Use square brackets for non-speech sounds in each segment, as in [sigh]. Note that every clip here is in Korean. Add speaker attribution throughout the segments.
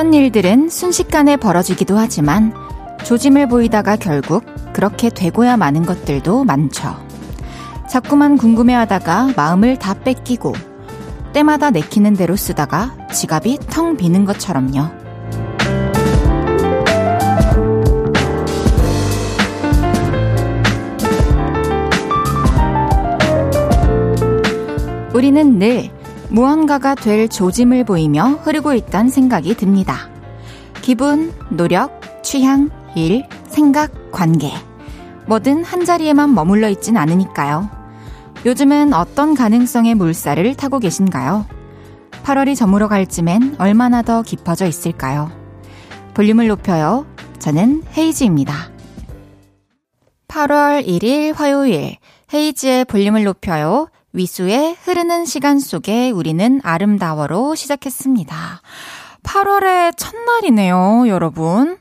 Speaker 1: 어떤 일들은 순식간에 벌어지기도 하지만 조짐을 보이다가 결국 그렇게 되고야 마는 것들도 많죠. 자꾸만 궁금해하다가 마음을 다 뺏기고 때마다 내키는 대로 쓰다가 지갑이 텅 비는 것처럼요. 우리는 늘 무언가가 될 조짐을 보이며 흐르고 있다는 생각이 듭니다. 기분, 노력, 취향, 일, 생각, 관계. 뭐든 한 자리에만 머물러 있진 않으니까요. 요즘은 어떤 가능성의 물살을 타고 계신가요? 8월이 저물어 갈 쯤엔 얼마나 더 깊어져 있을까요? 볼륨을 높여요. 저는 헤이즈입니다. 8월 1일 화요일 헤이즈의 볼륨을 높여요. 위수의 흐르는 시간 속에 우리는 아름다워로 시작했습니다. 8월의 첫날이네요, 여러분.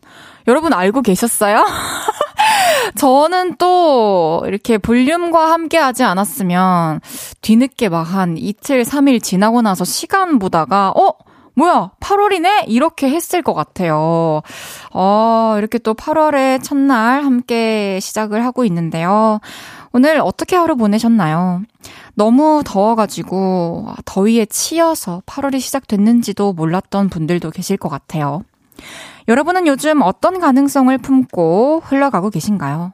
Speaker 1: 여러분 알고 계셨어요? [laughs] 저는 또 이렇게 볼륨과 함께 하지 않았으면 뒤늦게 막 한 이틀, 3일 지나고 나서 시간 보다가, 어? 뭐야, 8월이네? 이렇게 했을 것 같아요. 어, 이렇게 또 8월의 첫날 함께 시작을 하고 있는데요. 오늘 어떻게 하루 보내셨나요? 너무 더워가지고 더위에 치여서 8월이 시작됐는지도 몰랐던 분들도 계실 것 같아요. 여러분은 요즘 어떤 가능성을 품고 흘러가고 계신가요?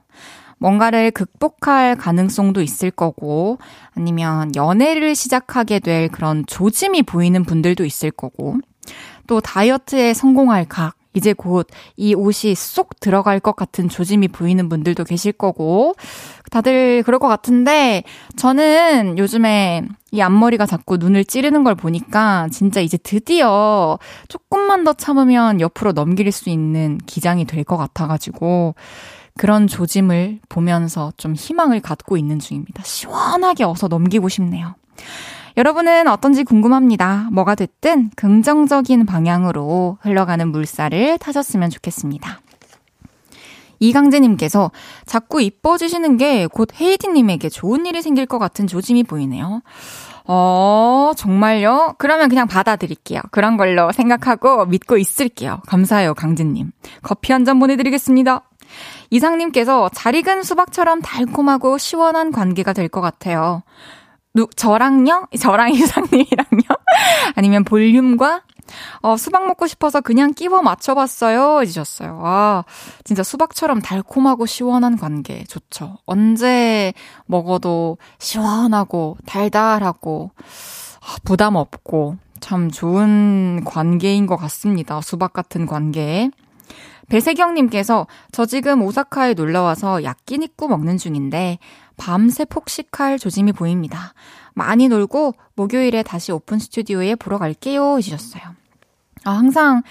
Speaker 1: 뭔가를 극복할 가능성도 있을 거고, 아니면 연애를 시작하게 될 그런 조짐이 보이는 분들도 있을 거고, 또 다이어트에 성공할 각, 이제 곧 이 옷이 쏙 들어갈 것 같은 조짐이 보이는 분들도 계실 거고, 다들 그럴 것 같은데, 저는 요즘에 이 앞머리가 자꾸 눈을 찌르는 걸 보니까 진짜 이제 드디어 조금만 더 참으면 옆으로 넘길 수 있는 기장이 될 것 같아가지고, 그런 조짐을 보면서 좀 희망을 갖고 있는 중입니다. 시원하게 어서 넘기고 싶네요. 여러분은 어떤지 궁금합니다. 뭐가 됐든 긍정적인 방향으로 흘러가는 물살을 타셨으면 좋겠습니다. 이강재님께서 자꾸 이뻐지시는 게 곧 헤이디님에게 좋은 일이 생길 것 같은 조짐이 보이네요. 어, 정말요? 그러면 그냥 받아드릴게요. 그런 걸로 생각하고 믿고 있을게요. 감사해요, 강진님. 커피 한 잔 보내드리겠습니다. 이상님께서 잘 익은 수박처럼 달콤하고 시원한 관계가 될 것 같아요. 누, 저랑요? [laughs] 저랑 이사님이랑요? [laughs] 아니면 볼륨과 어, 수박 먹고 싶어서 그냥 끼워 맞춰봤어요. 해주셨어요. 아, 진짜 수박처럼 달콤하고 시원한 관계 좋죠. 언제 먹어도 시원하고 달달하고 아, 부담 없고 참 좋은 관계인 것 같습니다. 수박 같은 관계. 배세경님께서 저 지금 오사카에 놀러와서 야끼니꾸 먹는 중인데 밤새 폭식할 조짐이 보입니다. 많이 놀고 목요일에 다시 오픈 스튜디오에 보러 갈게요. 해주셨어요. 아, 항상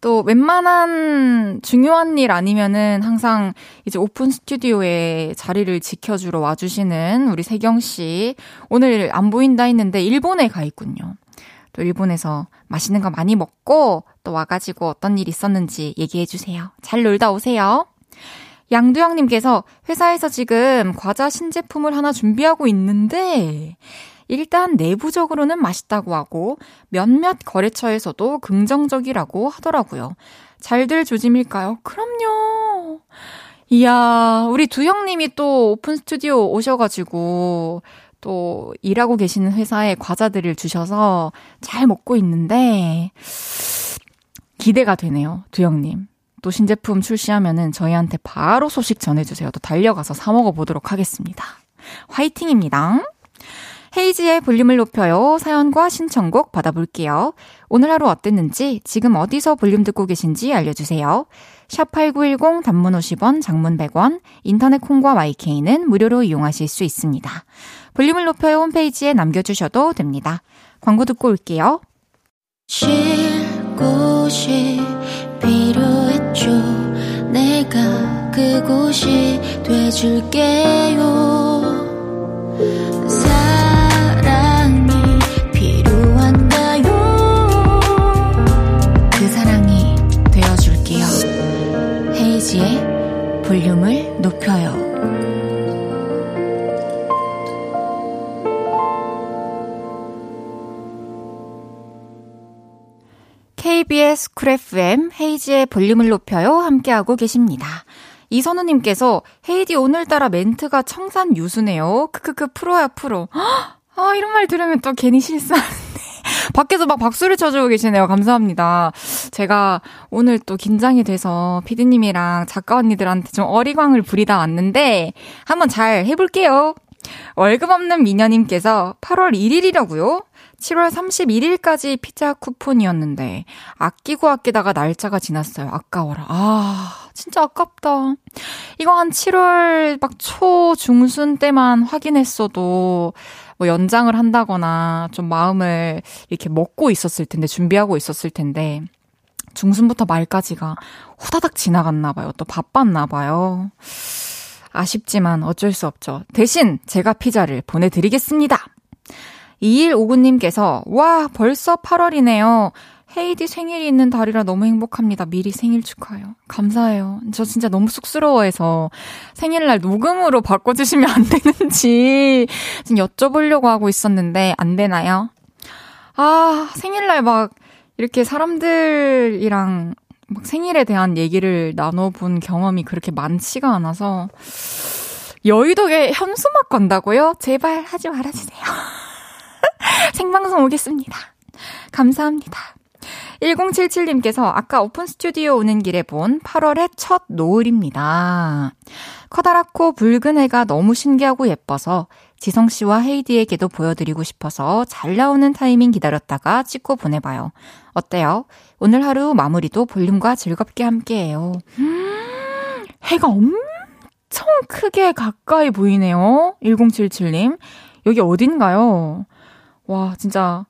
Speaker 1: 또 웬만한 중요한 일 아니면은 항상 이제 오픈 스튜디오에 자리를 지켜주러 와주시는 우리 세경 씨. 오늘 안 보인다 했는데 일본에 가 있군요. 또 일본에서 맛있는 거 많이 먹고 또 와가지고 어떤 일 있었는지 얘기해주세요. 잘 놀다 오세요. 양두영님께서 회사에서 지금 과자 신제품을 하나 준비하고 있는데, 일단 내부적으로는 맛있다고 하고, 몇몇 거래처에서도 긍정적이라고 하더라고요. 잘들 조짐일까요? 그럼요. 이야, 우리 두영님이 또 오픈 스튜디오 오셔가지고, 또 일하고 계시는 회사에 과자들을 주셔서 잘 먹고 있는데, 기대가 되네요, 두영님. 또 신제품 출시하면은 저희한테 바로 소식 전해주세요. 또 달려가서 사먹어 보도록 하겠습니다. 화이팅입니다. 헤이지의 볼륨을 높여요. 사연과 신청곡 받아볼게요. 오늘 하루 어땠는지, 지금 어디서 볼륨 듣고 계신지 알려주세요. 샵8910 단문 50원, 장문 100원, 인터넷 콩과 YK는 무료로 이용하실 수 있습니다. 볼륨을 높여요 홈페이지에 남겨주셔도 됩니다. 광고 듣고 올게요. 쉴 곳이 필요했죠. 내가 그곳이 돼줄게요. KBS 쿨 FM 헤이지의 볼륨을 높여요 함께하고 계십니다. 이선우님께서 헤이디 오늘따라 멘트가 청산 유수네요. 크크크 프로야 프로. [gasps] 아 이런 말 들으면 또 괜히 실수하는데 [laughs] 밖에서 막 박수를 쳐주고 계시네요. 감사합니다. 제가 오늘 또 긴장이 돼서 피디님이랑 작가 언니들한테 좀 어리광을 부리다 왔는데 한번 잘 해볼게요. 월급 없는 미녀님께서 8월 1일이라고요? 7월 31일까지 피자 쿠폰이었는데 아끼고 아끼다가 날짜가 지났어요. 아까워라. 아, 진짜 아깝다. 이거 한 7월 막 초 중순 때만 확인했어도 뭐 연장을 한다거나 좀 마음을 이렇게 먹고 있었을 텐데 준비하고 있었을 텐데 중순부터 말까지가 후다닥 지나갔나 봐요. 또 바빴나 봐요. 아쉽지만 어쩔 수 없죠. 대신 제가 피자를 보내드리겠습니다. 2159님께서, 와, 벌써 8월이네요. 헤이디 생일이 있는 달이라 너무 행복합니다. 미리 생일 축하해요. 감사해요. 저 진짜 너무 쑥스러워해서 생일날 녹음으로 바꿔주시면 안 되는지 지금 여쭤보려고 하고 있었는데 안 되나요? 아, 생일날 막 이렇게 사람들이랑 막 생일에 대한 얘기를 나눠본 경험이 그렇게 많지가 않아서 여의도에 현수막 건다고요? 제발 하지 말아주세요. [laughs] [laughs] 생방송 오겠습니다. 감사합니다. 1077님께서 아까 오픈 스튜디오 오는 길에 본 8월의 첫 노을입니다. 커다랗고 붉은 해가 너무 신기하고 예뻐서 지성 씨와 헤이디에게도 보여드리고 싶어서 잘 나오는 타이밍 기다렸다가 찍고 보내봐요. 어때요? 오늘 하루 마무리도 볼륨과 즐겁게 함께해요. 음, 해가 엄청 크게 가까이 보이네요. 1077님. 여기 어딘가요? 와, 진짜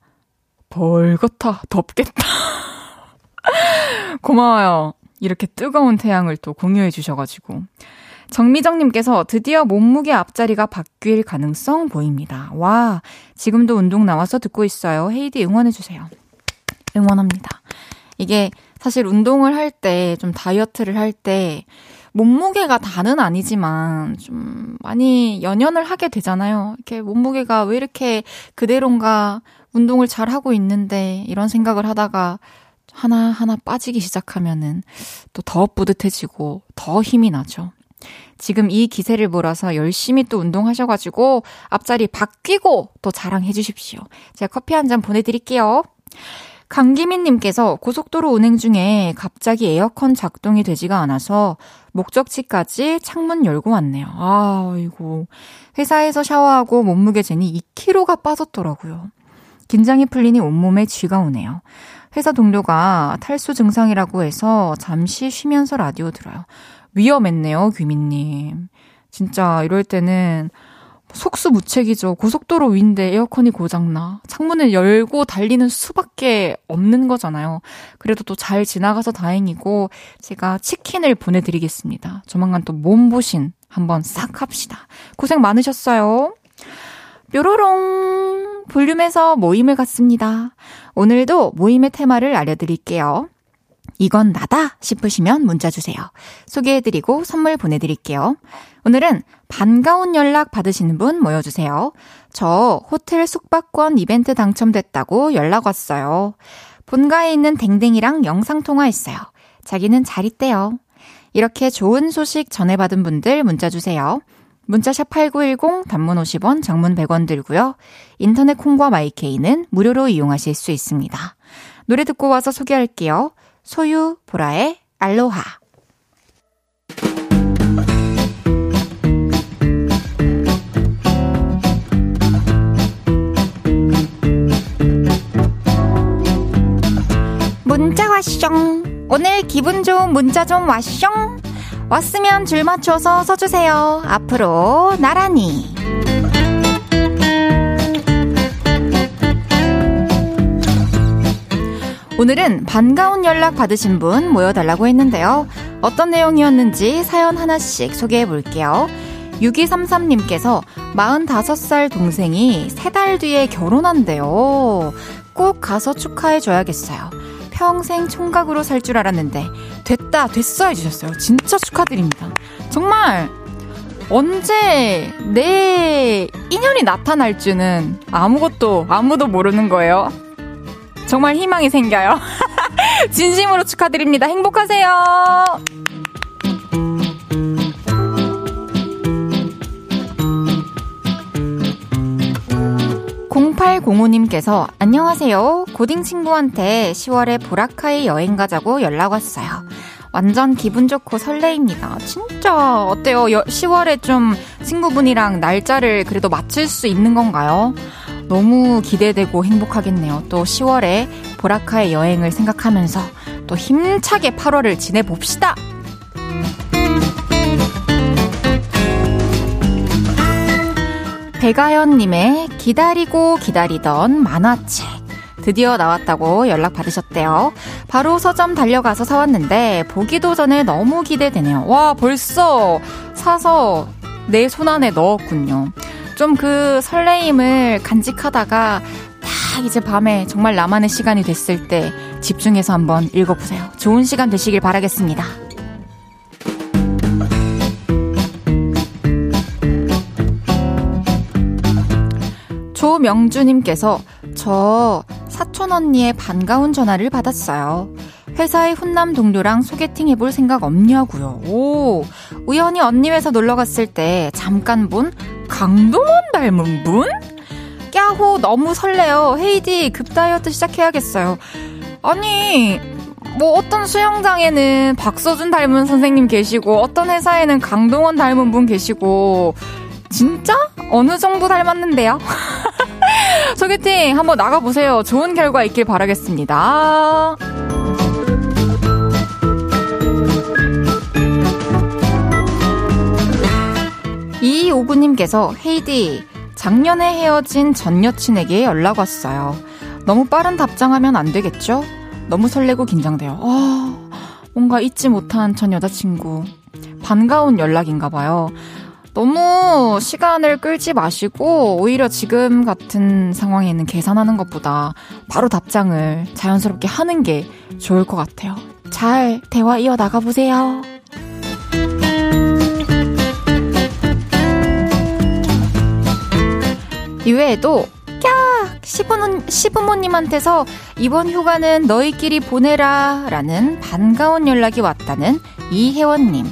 Speaker 1: 벌겋다. 덥겠다. [laughs] 고마워요. 이렇게 뜨거운 태양을 또 공유해 주셔가지고. 정미정님께서 드디어 몸무게 앞자리가 바뀔 가능성 보입니다. 와, 지금도 운동 나와서 듣고 있어요. 헤이디 응원해주세요. 응원합니다. 이게 사실 운동을 할 때, 좀 다이어트를 할 때, 몸무게가 다는 아니지만 좀 많이 연연을 하게 되잖아요. 이렇게 몸무게가 왜 이렇게 그대로인가 운동을 잘 하고 있는데 이런 생각을 하다가 하나하나 빠지기 시작하면은 또 더 뿌듯해지고 더 힘이 나죠. 지금 이 기세를 몰아서 열심히 또 운동하셔가지고 앞자리 바뀌고 또 자랑해 주십시오. 제가 커피 한 잔 보내드릴게요. 강기민님께서 고속도로 운행 중에 갑자기 에어컨 작동이 되지가 않아서 목적지까지 창문 열고 왔네요. 아 이고. 회사에서 샤워하고 몸무게 재니 2kg가 빠졌더라고요. 긴장이 풀리니 온몸에 쥐가 오네요. 회사 동료가 탈수 증상이라고 해서 잠시 쉬면서 라디오 들어요. 위험했네요, 귀민님. 진짜 이럴 때는 속수무책이죠. 고속도로 위인데 에어컨이 고장나. 창문을 열고 달리는 수밖에 없는 거잖아요. 그래도 또 잘 지나가서 다행이고, 제가 치킨을 보내드리겠습니다. 조만간 또 몸보신 한번 싹 합시다. 고생 많으셨어요. 뾰로롱! 볼륨에서 모임을 갖습니다. 오늘도 모임의 테마를 알려드릴게요. 이건 나다 싶으시면 문자 주세요. 소개해드리고 선물 보내드릴게요. 오늘은 반가운 연락 받으시는 분 모여주세요. 저 호텔 숙박권 이벤트 당첨됐다고 연락 왔어요. 본가에 있는 댕댕이랑 영상통화했어요. 자기는 잘 있대요. 이렇게 좋은 소식 전해받은 분들 문자 주세요. 문자샵 8910 단문 50원, 장문 100원 들고요. 인터넷 콩과 마이케이는 무료로 이용하실 수 있습니다. 노래 듣고 와서 소개할게요. 소유 보라의 알로하. 문자 왔숑. 오늘 기분 좋은 문자 좀 왔숑. 왔으면 줄 맞춰서 써주세요. 앞으로 나란히. 오늘은 반가운 연락 받으신 분 모여달라고 했는데요. 어떤 내용이었는지 사연 하나씩 소개해 볼게요. 6233님께서 45살 동생이 3달 뒤에 결혼한대요. 꼭 가서 축하해 줘야겠어요. 평생 총각으로 살 줄 알았는데 됐다 됐어 해주셨어요. 진짜 축하드립니다. 정말 언제 내 인연이 나타날지는 아무것도 아무도 모르는 거예요. 정말 희망이 생겨요. [laughs] 진심으로 축하드립니다. 행복하세요. 0805님께서 안녕하세요. 고딩 친구한테 10월에 보라카이 여행 가자고 연락 왔어요. 완전 기분 좋고 설레입니다. 진짜 어때요? 10월에 좀 친구분이랑 날짜를 그래도 맞출 수 있는 건가요? 너무 기대되고 행복하겠네요. 또 10월에 보라카이 여행을 생각하면서 또 힘차게 8월을 지내봅시다. 배가연님의 기다리고 기다리던 만화책. 드디어 나왔다고 연락 받으셨대요. 바로 서점 달려가서 사왔는데 보기도 전에 너무 기대되네요. 와, 벌써 사서 내 손안에 넣었군요. 좀 그 설레임을 간직하다가 딱 이제 밤에 정말 나만의 시간이 됐을 때 집중해서 한번 읽어보세요. 좋은 시간 되시길 바라겠습니다. 조명주님께서 저 사촌 언니의 반가운 전화를 받았어요. 회사의 훈남 동료랑 소개팅 해볼 생각 없냐고요. 오, 우연히 언니 회사 놀러 갔을 때 잠깐 본 강동원 닮은 분? 까호 너무 설레요. 헤이디 급 다이어트 시작해야겠어요. 아니 뭐 어떤 수영장에는 박서준 닮은 선생님 계시고 어떤 회사에는 강동원 닮은 분 계시고 진짜 어느 정도 닮았는데요? [laughs] 소개팅 한번 나가보세요. 좋은 결과 있길 바라겠습니다. 이오구님께서 헤이디 작년에 헤어진 전 여친에게 연락 왔어요. 너무 빠른 답장하면 안 되겠죠? 너무 설레고 긴장돼요. 아, 뭔가 잊지 못한 전 여자친구. 반가운 연락인가 봐요. 너무 시간을 끌지 마시고 오히려 지금 같은 상황에는 계산하는 것보다 바로 답장을 자연스럽게 하는 게 좋을 것 같아요. 잘 대화 이어나가 보세요. 이외에도 깍! 시부모, 시부모님한테서 이번 휴가는 너희끼리 보내라 라는 반가운 연락이 왔다는 이혜원님.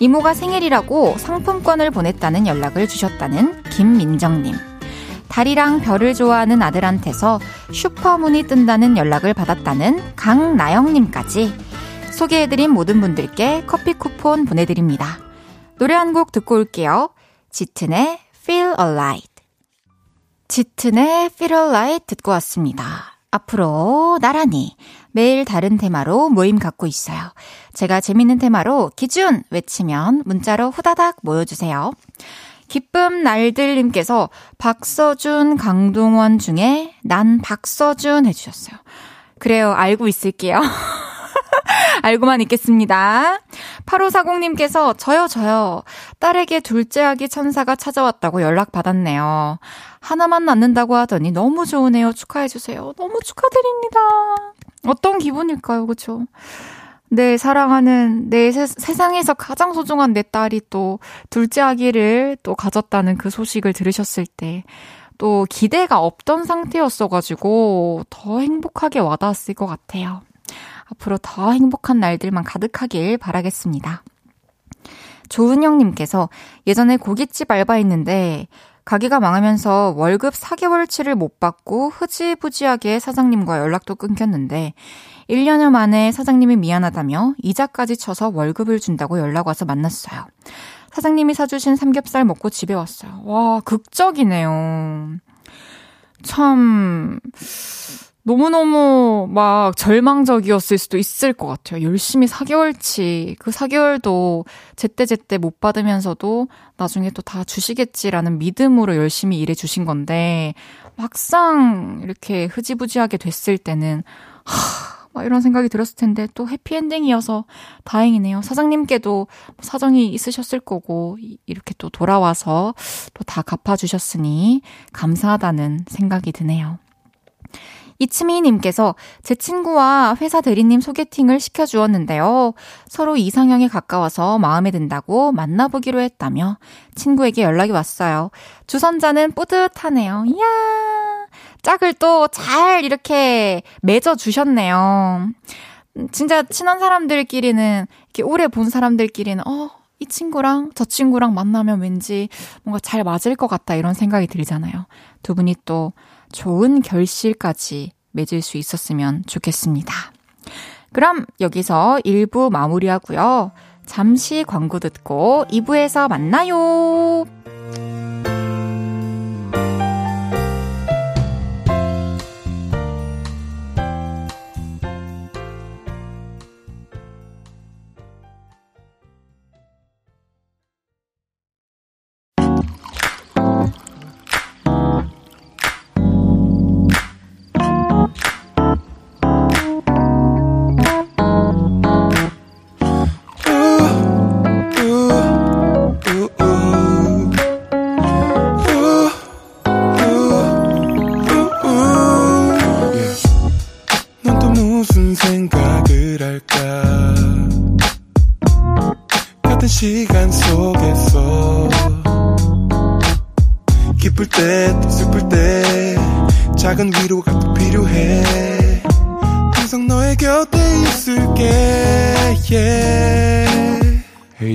Speaker 1: 이모가 생일이라고 상품권을 보냈다는 연락을 주셨다는 김민정님. 달이랑 별을 좋아하는 아들한테서 슈퍼문이 뜬다는 연락을 받았다는 강나영님까지 소개해드린 모든 분들께 커피 쿠폰 보내드립니다. 노래 한 곡 듣고 올게요. 짙은의 Feel Alight. 짙은의 Feel Alight 듣고 왔습니다. 앞으로 나란히 매일 다른 테마로 모임 갖고 있어요. 제가 재밌는 테마로 기준 외치면 문자로 후다닥 모여주세요. 기쁨 날들님께서 박서준, 강동원 중에 난 박서준 해주셨어요. 그래요, 알고 있을게요. [laughs] 알고만 있겠습니다. 8540님께서 저요, 저요. 딸에게 둘째 아기 천사가 찾아왔다고 연락받았네요. 하나만 낳는다고 하더니 너무 좋으네요. 축하해주세요. 너무 축하드립니다. 어떤 기분일까요, 그쵸? 내 사랑하는 내 세, 세상에서 가장 소중한 내 딸이 또 둘째 아기를 또 가졌다는 그 소식을 들으셨을 때 또 기대가 없던 상태였어가지고 더 행복하게 와닿았을 것 같아요. 앞으로 더 행복한 날들만 가득하길 바라겠습니다. 조은영님께서 예전에 고깃집 알바했는데 가게가 망하면서 월급 4개월치를 못 받고 흐지부지하게 사장님과 연락도 끊겼는데 1년여 만에 사장님이 미안하다며 이자까지 쳐서 월급을 준다고 연락 와서 만났어요. 사장님이 사주신 삼겹살 먹고 집에 왔어요. 와, 극적이네요. 참, 너무너무 막 절망적이었을 수도 있을 것 같아요. 열심히 4개월치, 그 4개월도 제때제때 못 받으면서도 나중에 또 다 주시겠지라는 믿음으로 열심히 일해 주신 건데, 막상 이렇게 흐지부지하게 됐을 때는, 하, 막 이런 생각이 들었을 텐데 또 해피엔딩이어서 다행이네요. 사장님께도 사정이 있으셨을 거고 이렇게 또 돌아와서 또 다 갚아주셨으니 감사하다는 생각이 드네요. 이치미님께서 제 친구와 회사 대리님 소개팅을 시켜주었는데요. 서로 이상형에 가까워서 마음에 든다고 만나보기로 했다며 친구에게 연락이 왔어요. 주선자는 뿌듯하네요. 이야. 짝을 또 잘 이렇게 맺어주셨네요. 진짜 친한 사람들끼리는, 이렇게 오래 본 사람들끼리는, 어, 이 친구랑 저 친구랑 만나면 왠지 뭔가 잘 맞을 것 같다 이런 생각이 들잖아요. 두 분이 또 좋은 결실까지 맺을 수 있었으면 좋겠습니다. 그럼 여기서 1부 마무리하고요. 잠시 광고 듣고 2부에서 만나요.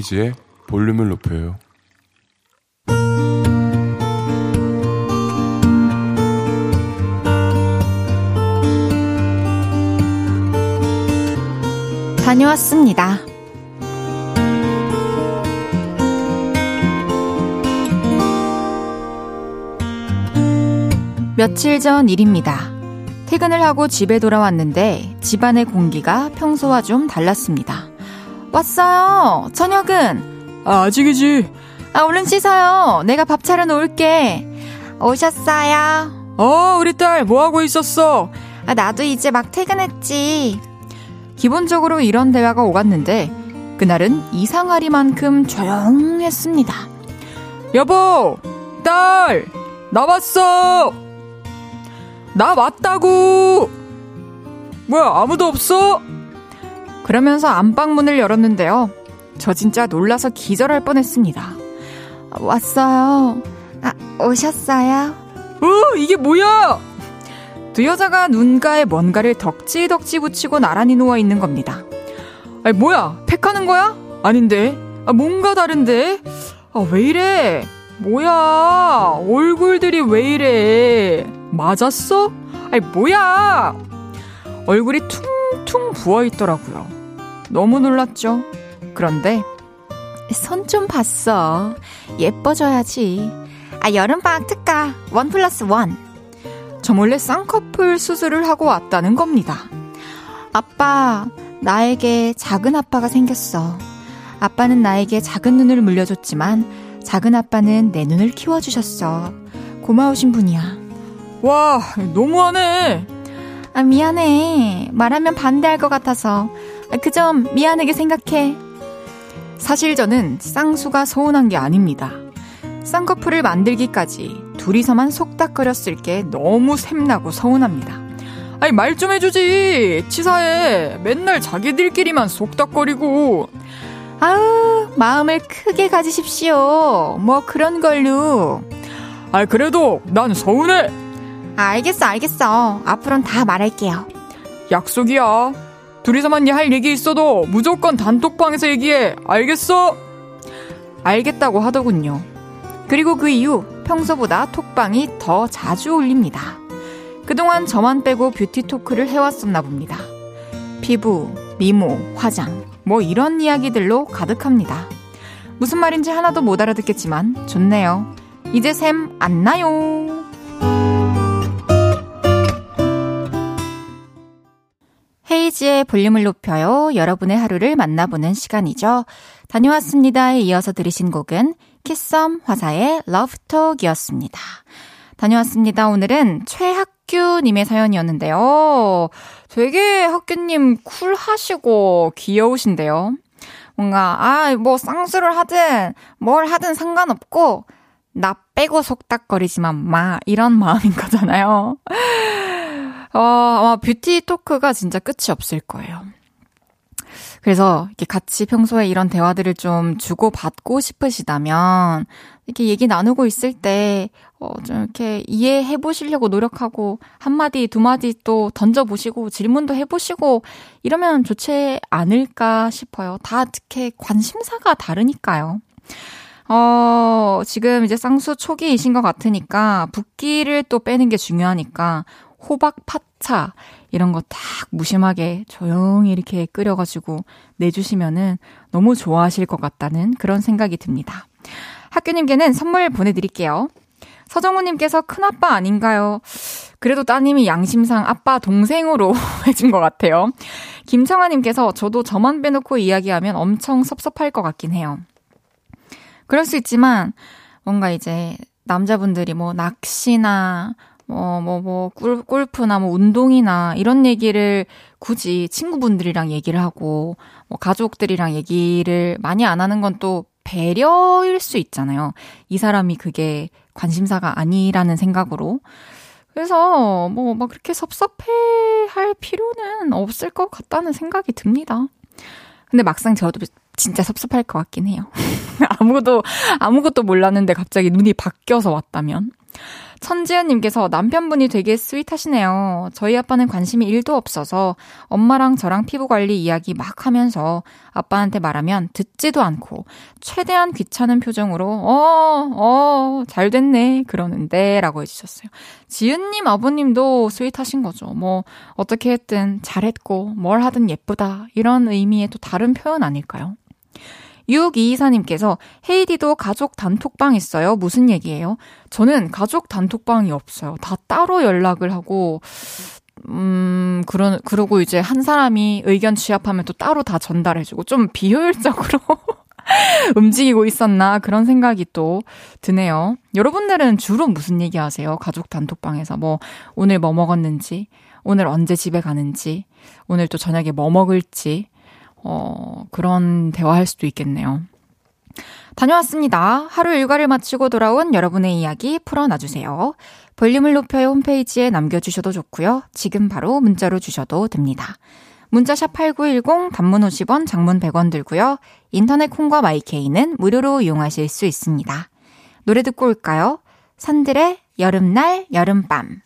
Speaker 2: 헤이지의 볼륨을 높여요.
Speaker 1: 다녀왔습니다. 며칠 전 일입니다. 퇴근을 하고 집에 돌아왔는데 집안의 공기가 평소와 좀 달랐습니다. 왔어요. 저녁은?
Speaker 3: 아, 아직이지.
Speaker 1: 아, 얼른 씻어요. 내가 밥 차려 놓을게. 오셨어요?
Speaker 3: 어, 우리 딸, 뭐하고 있었어?
Speaker 1: 아, 나도 이제 막 퇴근했지. 기본적으로 이런 대화가 오갔는데, 그날은 이상하리만큼 조용했습니다.
Speaker 3: 여보! 딸! 나 왔어! 나 왔다고! 뭐야, 아무도 없어?
Speaker 1: 그러면서 안방문을 열었는데요. 저 진짜 놀라서 기절할 뻔했습니다. 왔어요. 아, 오셨어요?
Speaker 3: 어, 이게 뭐야?
Speaker 1: 두 여자가 눈가에 뭔가를 덕지덕지 붙이고 나란히 누워 있는 겁니다.
Speaker 3: 아니, 뭐야? 팩하는 거야? 아닌데. 아, 뭔가 다른데? 아, 왜 이래? 뭐야? 얼굴들이 왜 이래? 맞았어? 아니, 뭐야? 얼굴이 퉁퉁 부어 있더라고요. 너무 놀랐죠? 그런데
Speaker 1: 손 좀 봤어. 예뻐져야지. 아, 여름방학 특가 원 플러스 원. 저 몰래 쌍꺼풀 수술을 하고 왔다는 겁니다. 아빠, 나에게 작은 아빠가 생겼어. 아빠는 나에게 작은 눈을 물려줬지만 작은 아빠는 내 눈을 키워주셨어. 고마우신 분이야.
Speaker 3: 와, 너무하네.
Speaker 1: 아, 미안해. 말하면 반대할 것 같아서. 아, 그점 미안하게 생각해. 사실 저는 쌍수가 서운한 게 아닙니다. 쌍꺼풀을 만들기까지 둘이서만 속닥거렸을 게 너무 샘나고 서운합니다.
Speaker 3: 아니, 말 좀 해주지. 치사해. 맨날 자기들끼리만 속닥거리고.
Speaker 1: 아우, 마음을 크게 가지십시오. 뭐 그런 걸로.
Speaker 3: 아, 그래도 난 서운해.
Speaker 1: 알겠어, 알겠어. 앞으론 다 말할게요.
Speaker 3: 약속이야. 둘이서만 할 얘기 있어도 무조건 단톡방에서 얘기해. 알겠어?
Speaker 1: 알겠다고 하더군요. 그리고 그 이후 평소보다 톡방이 더 자주 올립니다. 그동안 저만 빼고 뷰티 토크를 해왔었나 봅니다. 피부, 미모, 화장, 뭐 이런 이야기들로 가득합니다. 무슨 말인지 하나도 못 알아듣겠지만 좋네요. 이제 샘 안 나요. 헤이지의 볼륨을 높여요. 여러분의 하루를 만나보는 시간이죠. 다녀왔습니다에 이어서 들으신 곡은 키썸 화사의 러브톡이었습니다. 다녀왔습니다. 오늘은 최학규님의 사연이었는데요. 되게 학규님 쿨하시고 귀여우신데요. 뭔가, 아, 뭐, 쌍수를 하든, 뭘 하든 상관없고, 나 빼고 속닥거리지만 마, 이런 마음인 거잖아요. 어, 아마 뷰티 토크가 진짜 끝이 없을 거예요. 그래서 이렇게 같이 평소에 이런 대화들을 좀 주고받고 싶으시다면 이렇게 얘기 나누고 있을 때, 어, 좀 이렇게 이해해 보시려고 노력하고, 한마디, 두마디 또 던져보시고, 질문도 해보시고, 이러면 좋지 않을까 싶어요. 다 특히 관심사가 다르니까요. 어, 지금 이제 쌍수 초기이신 것 같으니까, 붓기를 또 빼는 게 중요하니까, 호박 파차, 이런 거 딱 무심하게 조용히 이렇게 끓여가지고 내주시면은 너무 좋아하실 것 같다는 그런 생각이 듭니다. 학교님께는 선물 보내드릴게요. 서정우님께서 큰아빠 아닌가요? 그래도 따님이 양심상 아빠 동생으로 [laughs] 해준 것 같아요. 김청아님께서 저도 저만 빼놓고 이야기하면 엄청 섭섭할 것 같긴 해요. 그럴 수 있지만 뭔가 이제 남자분들이 뭐 낚시나 뭐, 뭐, 뭐, 꿀, 골프나 뭐, 운동이나 이런 얘기를 굳이 친구분들이랑 얘기를 하고, 뭐, 가족들이랑 얘기를 많이 안 하는 건 또 배려일 수 있잖아요. 이 사람이 그게 관심사가 아니라는 생각으로. 그래서 뭐 막 그렇게 섭섭해 할 필요는 없을 것 같다는 생각이 듭니다. 근데 막상 저도 진짜 섭섭할 것 같긴 해요. [laughs] 아무것도 아무것도 몰랐는데 갑자기 눈이 바뀌어서 왔다면. 천지은님께서 남편분이 되게 스윗하시네요. 저희 아빠는 관심이 1도 없어서 엄마랑 저랑 피부 관리 이야기 막 하면서 아빠한테 말하면 듣지도 않고 최대한 귀찮은 표정으로 어, 어, 잘 됐네. 그러는데 라고 해주셨어요. 지은님 아버님도 스윗하신 거죠. 뭐, 어떻게 했든 잘했고 뭘 하든 예쁘다. 이런 의미의 또 다른 표현 아닐까요? 6224님께서 헤이디도 가족 단톡방 있어요? 무슨 얘기예요? 저는 가족 단톡방이 없어요. 다 따로 연락을 하고, 음, 그런, 그러고 이제 한 사람이 의견 취합하면 또 따로 다 전달해주고, 좀 비효율적으로 [laughs] 움직이고 있었나, 그런 생각이 또 드네요. 여러분들은 주로 무슨 얘기 하세요? 가족 단톡방에서. 뭐, 오늘 뭐 먹었는지, 오늘 언제 집에 가는지, 오늘 또 저녁에 뭐 먹을지, 어, 그런 대화할 수도 있겠네요. 다녀왔습니다. 하루 일과를 마치고 돌아온 여러분의 이야기 풀어놔주세요. 볼륨을 높여요 홈페이지에 남겨주셔도 좋고요. 지금 바로 문자로 주셔도 됩니다. 문자샵 8910 단문 50원 장문 100원 들고요. 인터넷 콩과 마이케이는 무료로 이용하실 수 있습니다. 노래 듣고 올까요? 산들의 여름날 여름밤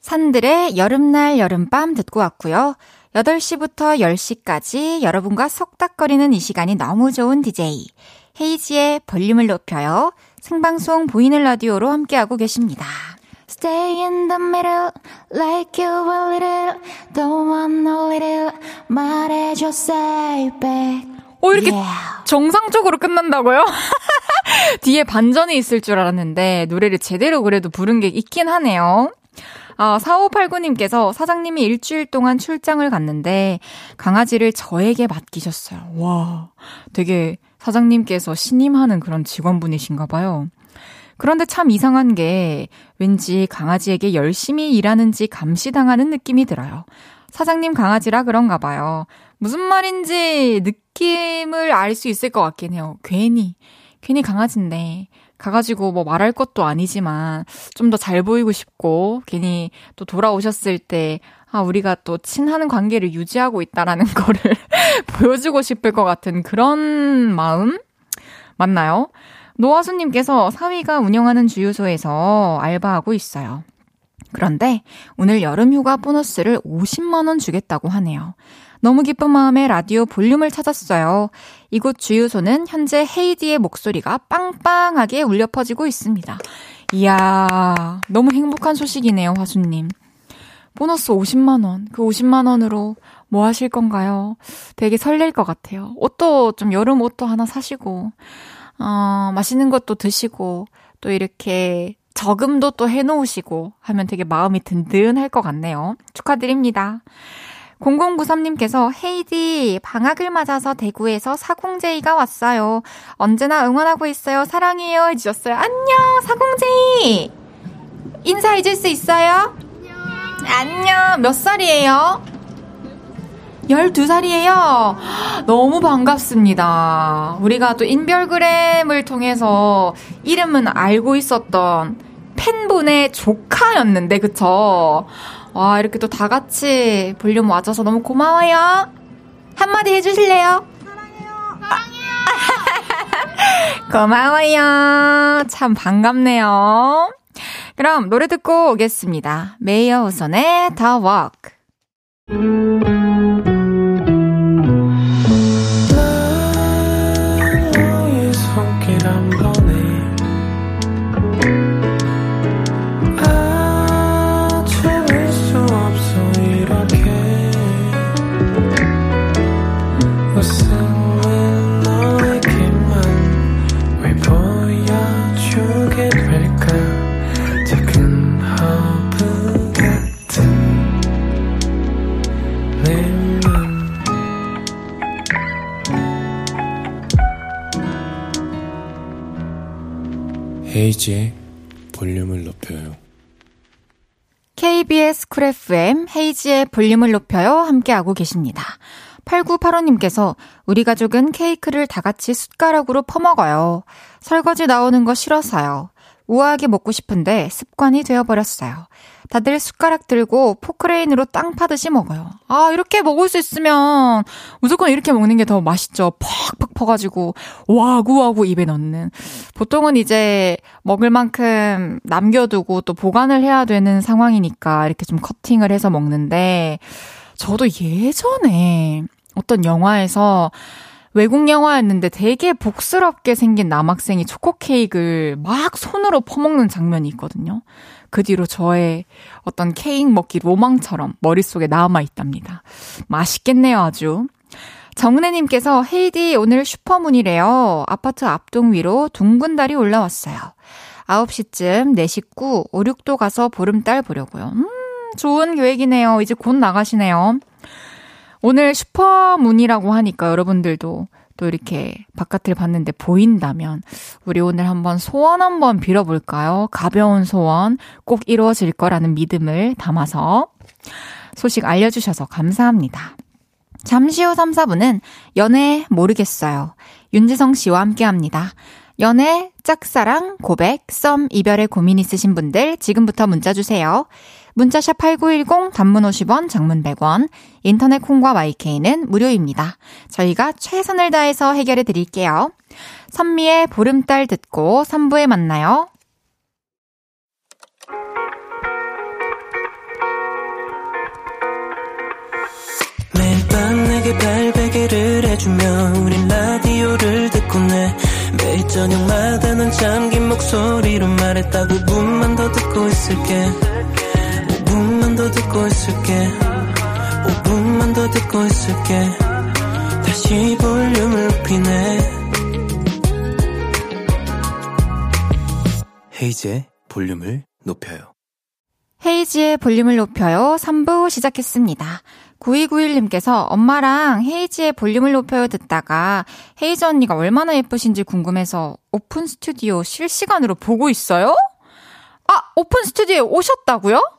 Speaker 1: 산들의 여름날 여름밤 듣고 왔고요. 8시부터 10시까지 여러분과 속닥거리는 이 시간이 너무 좋은 DJ. 헤이지의 볼륨을 높여요. 생방송 보이는 라디오로 함께하고 계십니다. Stay in the middle, like you a little, don't want a little, 말해줘, say back. 오, 이렇게 yeah. 정상적으로 끝난다고요? [laughs] 뒤에 반전이 있을 줄 알았는데, 노래를 제대로 그래도 부른 게 있긴 하네요. 아, 4589님께서 사장님이 일주일 동안 출장을 갔는데 강아지를 저에게 맡기셨어요. 와, 되게 사장님께서 신임하는 그런 직원분이신가 봐요. 그런데 참 이상한 게 왠지 강아지에게 열심히 일하는지 감시당하는 느낌이 들어요. 사장님 강아지라 그런가 봐요. 무슨 말인지 느낌을 알 수 있을 것 같긴 해요. 괜히, 괜히 강아지인데 가가지고 뭐 말할 것도 아니지만 좀 더 잘 보이고 싶고 괜히 또 돌아오셨을 때 아, 우리가 또 친하는 관계를 유지하고 있다라는 [laughs] 거를 보여주고 싶을 것 같은 그런 마음? 맞나요? 노아수님께서 사위가 운영하는 주유소에서 알바하고 있어요. 그런데 오늘 여름 휴가 보너스를 50만원 주겠다고 하네요. 너무 기쁜 마음에 라디오 볼륨을 찾았어요. 이곳 주유소는 현재 헤이디의 목소리가 빵빵하게 울려 퍼지고 있습니다. 이야, 너무 행복한 소식이네요, 화수님. 보너스 50만원. 그 50만원으로 뭐 하실 건가요? 되게 설렐 것 같아요. 옷도 좀 여름 옷도 하나 사시고, 어, 맛있는 것도 드시고, 또 이렇게 저금도 또 해놓으시고 하면 되게 마음이 든든할 것 같네요. 축하드립니다. 0093님께서 헤이디 방학을 맞아서 대구에서 사공제이가 왔어요. 언제나 응원하고 있어요. 사랑해요 해주셨어요. 안녕 사공제이 인사해줄 수 있어요? 안녕 몇 살이에요? 12살이에요. 너무 반갑습니다. 우리가 또 인별그램을 통해서 이름은 알고 있었던 팬분의 조카였는데, 그쵸? 와, 이렇게 또 다 같이 볼륨 와줘서 너무 고마워요. 한마디 해주실래요? [laughs] 고마워요. 참 반갑네요. 그럼 노래 듣고 오겠습니다. 메이어 우선의 The Walk.
Speaker 2: 헤이지의 볼륨을 높여요.
Speaker 1: KBS 쿨 FM 헤이지의 볼륨을 높여요 함께하고 계십니다. 8985님께서 우리 가족은 케이크를 다 같이 숟가락으로 퍼먹어요. 설거지 나오는 거 싫어서요. 우아하게 먹고 싶은데 습관이 되어버렸어요. 다들 숟가락 들고 포크레인으로 땅 파듯이 먹어요. 아, 이렇게 먹을 수 있으면 무조건 이렇게 먹는 게 더 맛있죠. 퍽퍽 퍼가지고 와구와구 입에 넣는. 보통은 이제 먹을 만큼 남겨두고 또 보관을 해야 되는 상황이니까 이렇게 좀 커팅을 해서 먹는데 저도 예전에 어떤 영화에서 외국 영화였는데 되게 복스럽게 생긴 남학생이 초코 케이크를 막 손으로 퍼먹는 장면이 있거든요. 그 뒤로 저의 어떤 케이크 먹기 로망처럼 머릿속에 남아 있답니다. 맛있겠네요, 아주. 정은혜님께서 헤이디 오늘 슈퍼문이래요. 아파트 앞동 위로 둥근 달이 올라왔어요. 9시쯤 내 식구 5, 6도 가서 보름달 보려고요. 음, 좋은 계획이네요. 이제 곧 나가시네요. 오늘 슈퍼문이라고 하니까 여러분들도 또 이렇게 바깥을 봤는데 보인다면 우리 오늘 한번 소원 한번 빌어볼까요? 가벼운 소원 꼭 이루어질 거라는 믿음을 담아서 소식 알려주셔서 감사합니다. 잠시 후 3, 4분은 연애 모르겠어요. 윤지성 씨와 함께 합니다. 연애, 짝사랑, 고백, 썸, 이별에 고민 있으신 분들 지금부터 문자 주세요. 문자샵 8910 단문 50원, 장문 100원, 인터넷 콩과 마이케이는 무료입니다. 저희가 최선을 다해서 해결해 드릴게요. 선미의 보름달 듣고 3부에 만나요.
Speaker 4: 매일 밤 내게 발베개를 해주며 우린 라디오를 듣고 내 매일 저녁마다 넌 잠긴 목소리로 말했다 5분만 더 듣고 있을게 5분만 더 듣고 있을게 5분만 더 듣고 있을게 다시 볼륨을 높이네
Speaker 5: 헤이즈의 볼륨을 높여요.
Speaker 1: 헤이지의 볼륨을 높여요. 3부 시작했습니다. 9291님께서 엄마랑 헤이지의 볼륨을 높여요 듣다가 헤이즈 언니가 얼마나 예쁘신지 궁금해서 오픈 스튜디오 실시간으로 보고 있어요? 아, 오픈 스튜디오에 오셨다고요?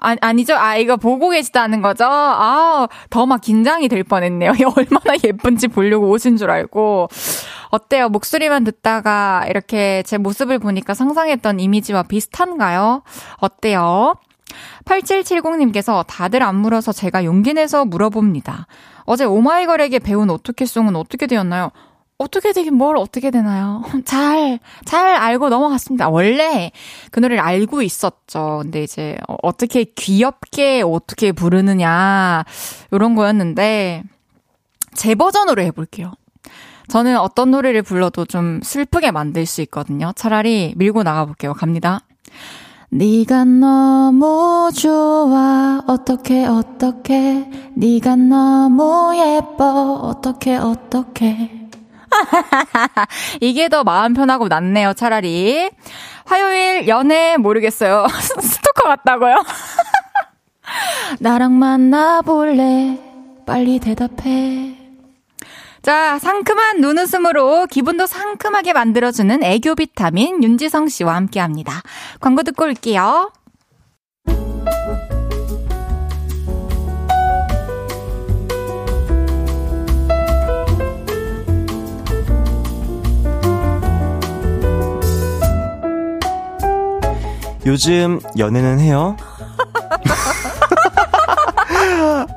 Speaker 1: 아, 아니죠? 아, 이거 보고 계시다는 거죠? 아, 더 막 긴장이 될 뻔했네요. [laughs] 얼마나 예쁜지 보려고 오신 줄 알고. 어때요? 목소리만 듣다가 이렇게 제 모습을 보니까 상상했던 이미지와 비슷한가요? 어때요? 8770님께서 다들 안 물어서 제가 용기 내서 물어봅니다. 어제 오마이걸에게 배운 어떻게 송은 어떻게 되었나요? 어떻게 되긴 뭘 어떻게 되나요? [laughs] 잘, 잘 알고 넘어갔습니다. 원래 그 노래를 알고 있었죠. 근데 이제 어떻게 귀엽게 어떻게 부르느냐, 요런 거였는데, 제 버전으로 해볼게요. 저는 어떤 노래를 불러도 좀 슬프게 만들 수 있거든요. 차라리 밀고 나가볼게요. 갑니다. 네가 너무 좋아 어떻게 어떻게 네가 너무 예뻐 어떻게 어떻게 [laughs] 이게 더 마음 편하고 낫네요, 차라리. 화요일 연애 모르겠어요. [laughs] 스토커 같다고요? [laughs] 나랑 만나볼래? 빨리 대답해. 자, 상큼한 눈웃음으로 기분도 상큼하게 만들어주는 애교 비타민 윤지성 씨와 함께 합니다. 광고 듣고 올게요.
Speaker 5: 요즘 연애는 해요? [laughs]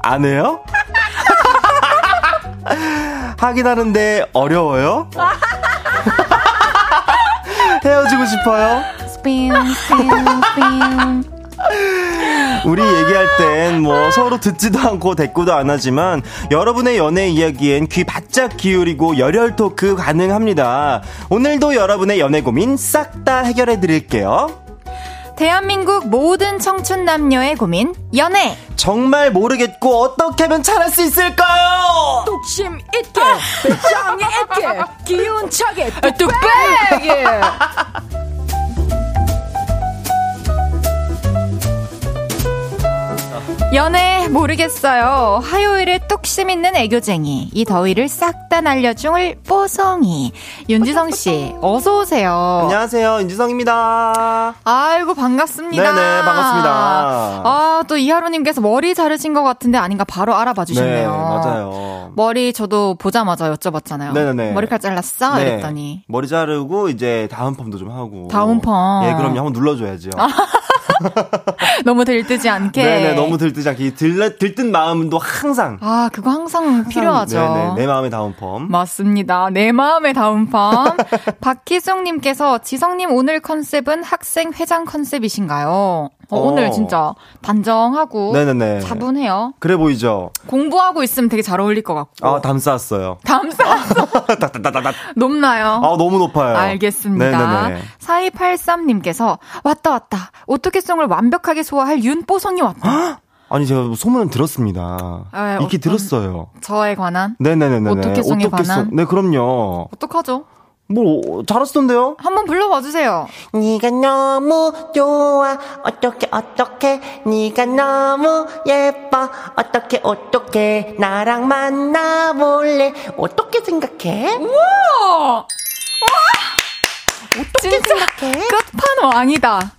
Speaker 5: 안 해요? [laughs] 하긴 하는데 어려워요? [laughs] 헤어지고 싶어요?
Speaker 1: 스핀, 스핀, 스핀.
Speaker 5: 우리 얘기할 땐 뭐 서로 듣지도 않고 대꾸도 안 하지만 여러분의 연애 이야기엔 귀 바짝 기울이고 열혈 토크 가능합니다. 오늘도 여러분의 연애 고민 싹 다 해결해 드릴게요.
Speaker 1: 대한민국 모든 청춘 남녀의 고민, 연애.
Speaker 5: 정말 모르겠고 어떻게 하면 잘할 수 있을까요?
Speaker 1: 뚝심 있게, 배짱이 있게, 기운 차게, 뚝배기! 연애 모르겠어요. 화요일에 뚝심 있는 애교쟁이. 이 더위를 싹 다 날려줄 뽀송이. 윤지성 씨, 어서 오세요.
Speaker 5: 안녕하세요. 인지성입니다.
Speaker 1: 아이고 반갑습니다.
Speaker 5: 네네, 반갑습니다.
Speaker 1: 아, 또 이하로 님께서 머리 자르신 것 같은데 아닌가 바로 알아봐 주셨네요.
Speaker 5: 네, 맞아요.
Speaker 1: 머리 저도 보자마자 여쭤봤잖아요.
Speaker 5: 네네네.
Speaker 1: 머리카락 잘랐어?
Speaker 5: 네.
Speaker 1: 이랬더니.
Speaker 5: 머리 자르고 이제 다운 펌도 좀 하고.
Speaker 1: 다운 펌.
Speaker 5: 예, 그럼요. 한번 눌러 줘야죠. [laughs]
Speaker 1: 너무 들뜨지 않게.
Speaker 5: 네네, 너무 들 뜨지 않게. 들, 들뜬 마음도 항상.
Speaker 1: 아, 그거 항상 필요하죠.
Speaker 5: 네네, 내 마음의 다운 펌.
Speaker 1: 맞습니다. 내 마음의 다운펌. [laughs] 박희숙님께서 지성님 오늘 컨셉은 학생 회장 컨셉이신가요? 어,
Speaker 5: 어.
Speaker 1: 오늘 진짜 단정하고
Speaker 5: 네네네.
Speaker 1: 차분해요.
Speaker 5: 그래 보이죠?
Speaker 1: 공부하고 있으면 되게 잘 어울릴 것 같고.
Speaker 5: 아, 담 쌓았어요.
Speaker 1: 담사
Speaker 5: 따따따따따. [laughs]
Speaker 1: 높나요?
Speaker 5: 아, 너무 높아요.
Speaker 1: 알겠습니다.
Speaker 5: 네네네.
Speaker 1: 4283님께서 왔다 왔다. 오토케송을 완벽하게 소화할 윤뽀송이 왔다. [gasps]
Speaker 5: 아니, 제가 소문은 들었습니다.
Speaker 1: 아,
Speaker 5: 익히
Speaker 1: 어떤-
Speaker 5: 들었어요.
Speaker 1: 저에 관한
Speaker 5: 네네네네.
Speaker 1: 오토케송에 관한?
Speaker 5: 네, 그럼요.
Speaker 1: 어떡하죠?
Speaker 5: 뭐, 잘하시던데요?
Speaker 1: 한번 불러봐 주세요.
Speaker 6: 네가 너무 좋아 어떻게 어떻게 네가 너무 예뻐 어떻게 어떻게 나랑 만나볼래 어떻게 생각해?
Speaker 1: 우와! 진짜
Speaker 6: 생각해?
Speaker 1: 끝판왕이다.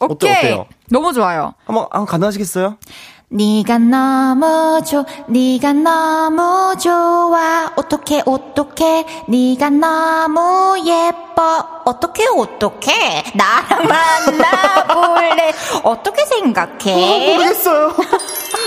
Speaker 1: 오케이.
Speaker 5: 어때, 어때 요?
Speaker 1: 너무 좋아요.
Speaker 5: 한번, 한번 가능하시겠어요?
Speaker 1: 네가 너무 좋, 네가 너무 좋아. 어떻게 어떻게 네가 너무 예뻐. 어떻게 어떻게 나랑 만나볼래. [laughs] 어떻게 생각해?
Speaker 5: 모르겠어요.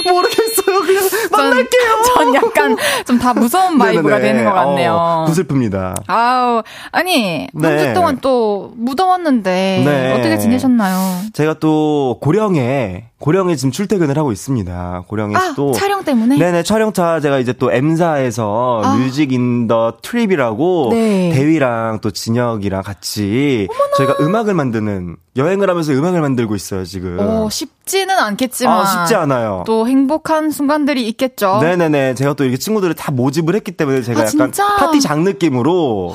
Speaker 5: 모르겠어요. 그냥 만날게요.
Speaker 1: 전, 전 약간 좀 다 무서운 vibe가
Speaker 5: 네네네.
Speaker 1: 되는 것 같네요.
Speaker 5: 어, 구슬픕니다.
Speaker 1: 아우, 아니, 한
Speaker 5: 네.
Speaker 1: 주 동안 또 무더웠는데
Speaker 5: 네.
Speaker 1: 어떻게 지내셨나요?
Speaker 5: 제가 또 고령에 고령에 지금 출퇴근을 하고 있습니다. 고령에서
Speaker 1: 아,
Speaker 5: 또
Speaker 1: 촬영 때문에?
Speaker 5: 네네 촬영차 제가 이제 또 M사에서
Speaker 1: 아.
Speaker 5: Music in the Trip이라고
Speaker 1: 네.
Speaker 5: 대휘랑 또 진혁이랑 같이 저희가 음악을 만드는 여행을 하면서 음악을 만들고 있어요 지금.
Speaker 1: 어, 쉽지는 않겠지만.
Speaker 5: 아 쉽지 않아요.
Speaker 1: 또 행복한 순간들이 있겠죠.
Speaker 5: 네네네 제가 또 이렇게 친구들을 다 모집을 했기 때문에 제가
Speaker 1: 아,
Speaker 5: 약간? 파티장 느낌으로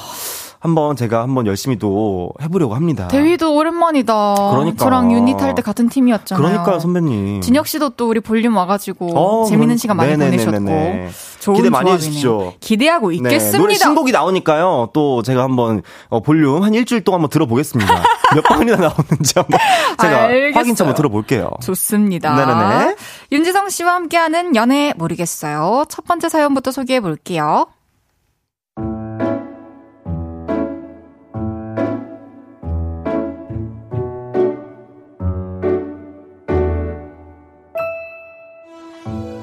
Speaker 5: 한번 제가 한번 열심히 또 해보려고 합니다.
Speaker 1: 대휘도 오랜만이다.
Speaker 5: 그러니까.
Speaker 1: 저랑 유닛 할 때 같은 팀이었잖아요.
Speaker 5: 그러니까요 선배님.
Speaker 1: 진혁 씨도 또 우리 볼륨 와가지고
Speaker 5: 어,
Speaker 1: 재밌는
Speaker 5: 그럼-
Speaker 1: 시간 많이
Speaker 5: 네네네네네.
Speaker 1: 보내셨고 좋은
Speaker 5: 기대 많이. 해주십시오.
Speaker 1: 기대하고
Speaker 5: 네,
Speaker 1: 있겠습니다.
Speaker 5: 노래 신곡이 나오니까요. 또 제가 한번 어, 볼륨 한 일주일 동안 한번 들어보겠습니다. [laughs] 몇 번이나 나오는지 한번 제가
Speaker 1: 알겠어요.
Speaker 5: 확인차 한번 들어볼게요.
Speaker 1: 좋습니다.
Speaker 5: 네네네.
Speaker 1: 윤지성 씨와 함께하는 연애 모르겠어요. 첫 번째 사연부터 소개해 볼게요.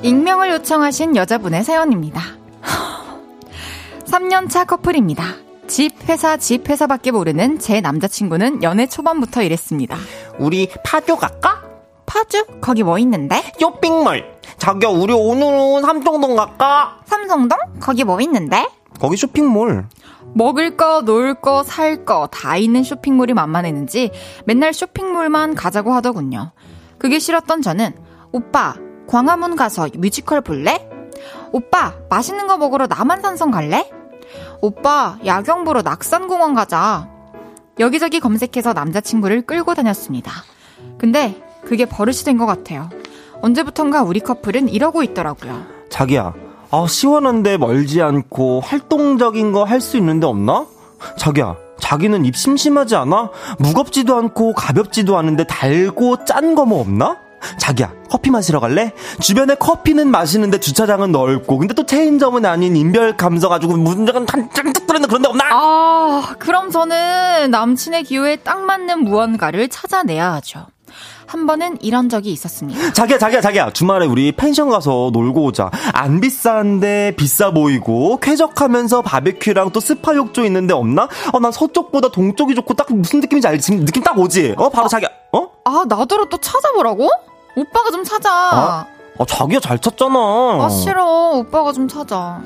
Speaker 1: 익명을 요청하신 여자분의 사연입니다. [laughs] 3년차 커플입니다. 집, 회사, 집, 회사밖에 모르는 제 남자친구는 연애 초반부터 이랬습니다.
Speaker 6: 우리 파주 갈까?
Speaker 1: 파주? 거기 뭐 있는데?
Speaker 6: 쇼핑몰 자기야 우리 오늘은 삼성동 갈까?
Speaker 1: 삼성동? 거기 뭐 있는데?
Speaker 5: 거기 쇼핑몰.
Speaker 1: 먹을 거, 놀 거, 살 거 다 있는 쇼핑몰이 만만했는지 맨날 쇼핑몰만 가자고 하더군요. 그게 싫었던 저는 오빠, 광화문 가서 뮤지컬 볼래? 오빠, 맛있는 거 먹으러 남한산성 갈래? 오빠, 야경 보러 낙산공원 가자. 여기저기 검색해서 남자친구를 끌고 다녔습니다. 근데 그게 버릇이 된 것 같아요. 언제부턴가 우리 커플은 이러고 있더라고요.
Speaker 5: 자기야, 아, 시원한데 멀지 않고 활동적인 거 할 수 있는데 없나? 자기야, 자기는 입 심심하지 않아? 무겁지도 않고 가볍지도 않은데 달고 짠 거 뭐 없나? 자기야, 커피 마시러 갈래? 주변에 커피는 마시는데 주차장은 넓고, 근데 또 체인점은 아닌 인별 감성 가지고 문제가 한짠 뜨는 그런 데 없나?
Speaker 1: 아, 그럼 저는 남친의 기호에 딱 맞는 무언가를 찾아내야 하죠. 한 번은 이런 적이 있었습니다.
Speaker 5: 자기야, 자기야, 자기야. 주말에 우리 펜션 가서 놀고 오자. 안 비싼데 비싸 보이고 쾌적하면서 바베큐랑 또 스파 욕조 있는데 없나? 어, 난 서쪽보다 동쪽이 좋고 딱 무슨 느낌인지 알지? 지금 느낌 딱 오지? 어, 바로 자기야. 어?
Speaker 1: 아, 나더러 또 찾아보라고? 오빠가 좀 찾아.
Speaker 5: 아, 아 자기야 잘 찾잖아.
Speaker 1: 아, 싫어. 오빠가 좀 찾아.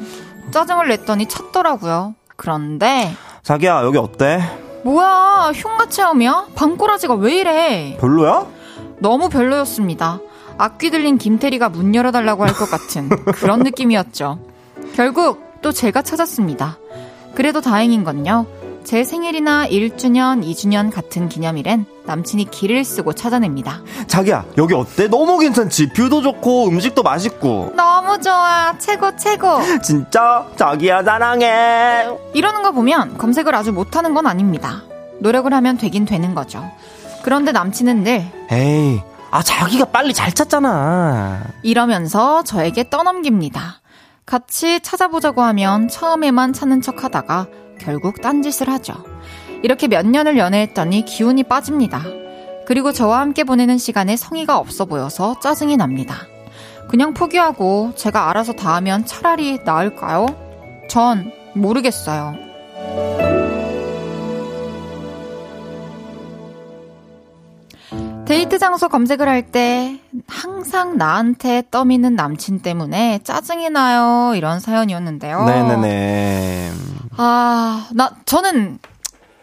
Speaker 1: 짜증을 냈더니 찾더라고요. 그런데
Speaker 5: 자기야 여기 어때?
Speaker 1: 뭐야 흉가 체험이야? 방꼬라지가 왜 이래?
Speaker 5: 별로야?
Speaker 1: 너무 별로였습니다. 악귀 들린 김태리가 문 열어달라고 할 것 같은 [laughs] 그런 느낌이었죠. 결국 또 제가 찾았습니다. 그래도 다행인 건요. 제 생일이나 1주년, 2주년 같은 기념일엔 남친이 길을 쓰고 찾아냅니다.
Speaker 5: 자기야 여기 어때? 너무 괜찮지? 뷰도 좋고 음식도 맛있고
Speaker 1: 너무 좋아. 최고, 최고. [laughs]
Speaker 5: 진짜? 자기야 사랑해
Speaker 1: 이러는 거 보면 검색을 아주 못하는 건 아닙니다. 노력을 하면 되긴 되는 거죠. 그런데 남친은 늘
Speaker 5: 에이 아 자기가 빨리 잘 찾잖아
Speaker 1: 이러면서 저에게 떠넘깁니다. 같이 찾아보자고 하면 처음에만 찾는 척 하다가 결국 딴짓을 하죠. 이렇게 몇 년을 연애했더니 기운이 빠집니다. 그리고 저와 함께 보내는 시간에 성의가 없어 보여서 짜증이 납니다. 그냥 포기하고 제가 알아서 다 하면 차라리 나을까요? 전 모르겠어요. 데이트 장소 검색을 할 때 항상 나한테 떠미는 남친 때문에 짜증이 나요. 이런 사연이었는데요.
Speaker 5: 네네네
Speaker 1: 아, 나, 저는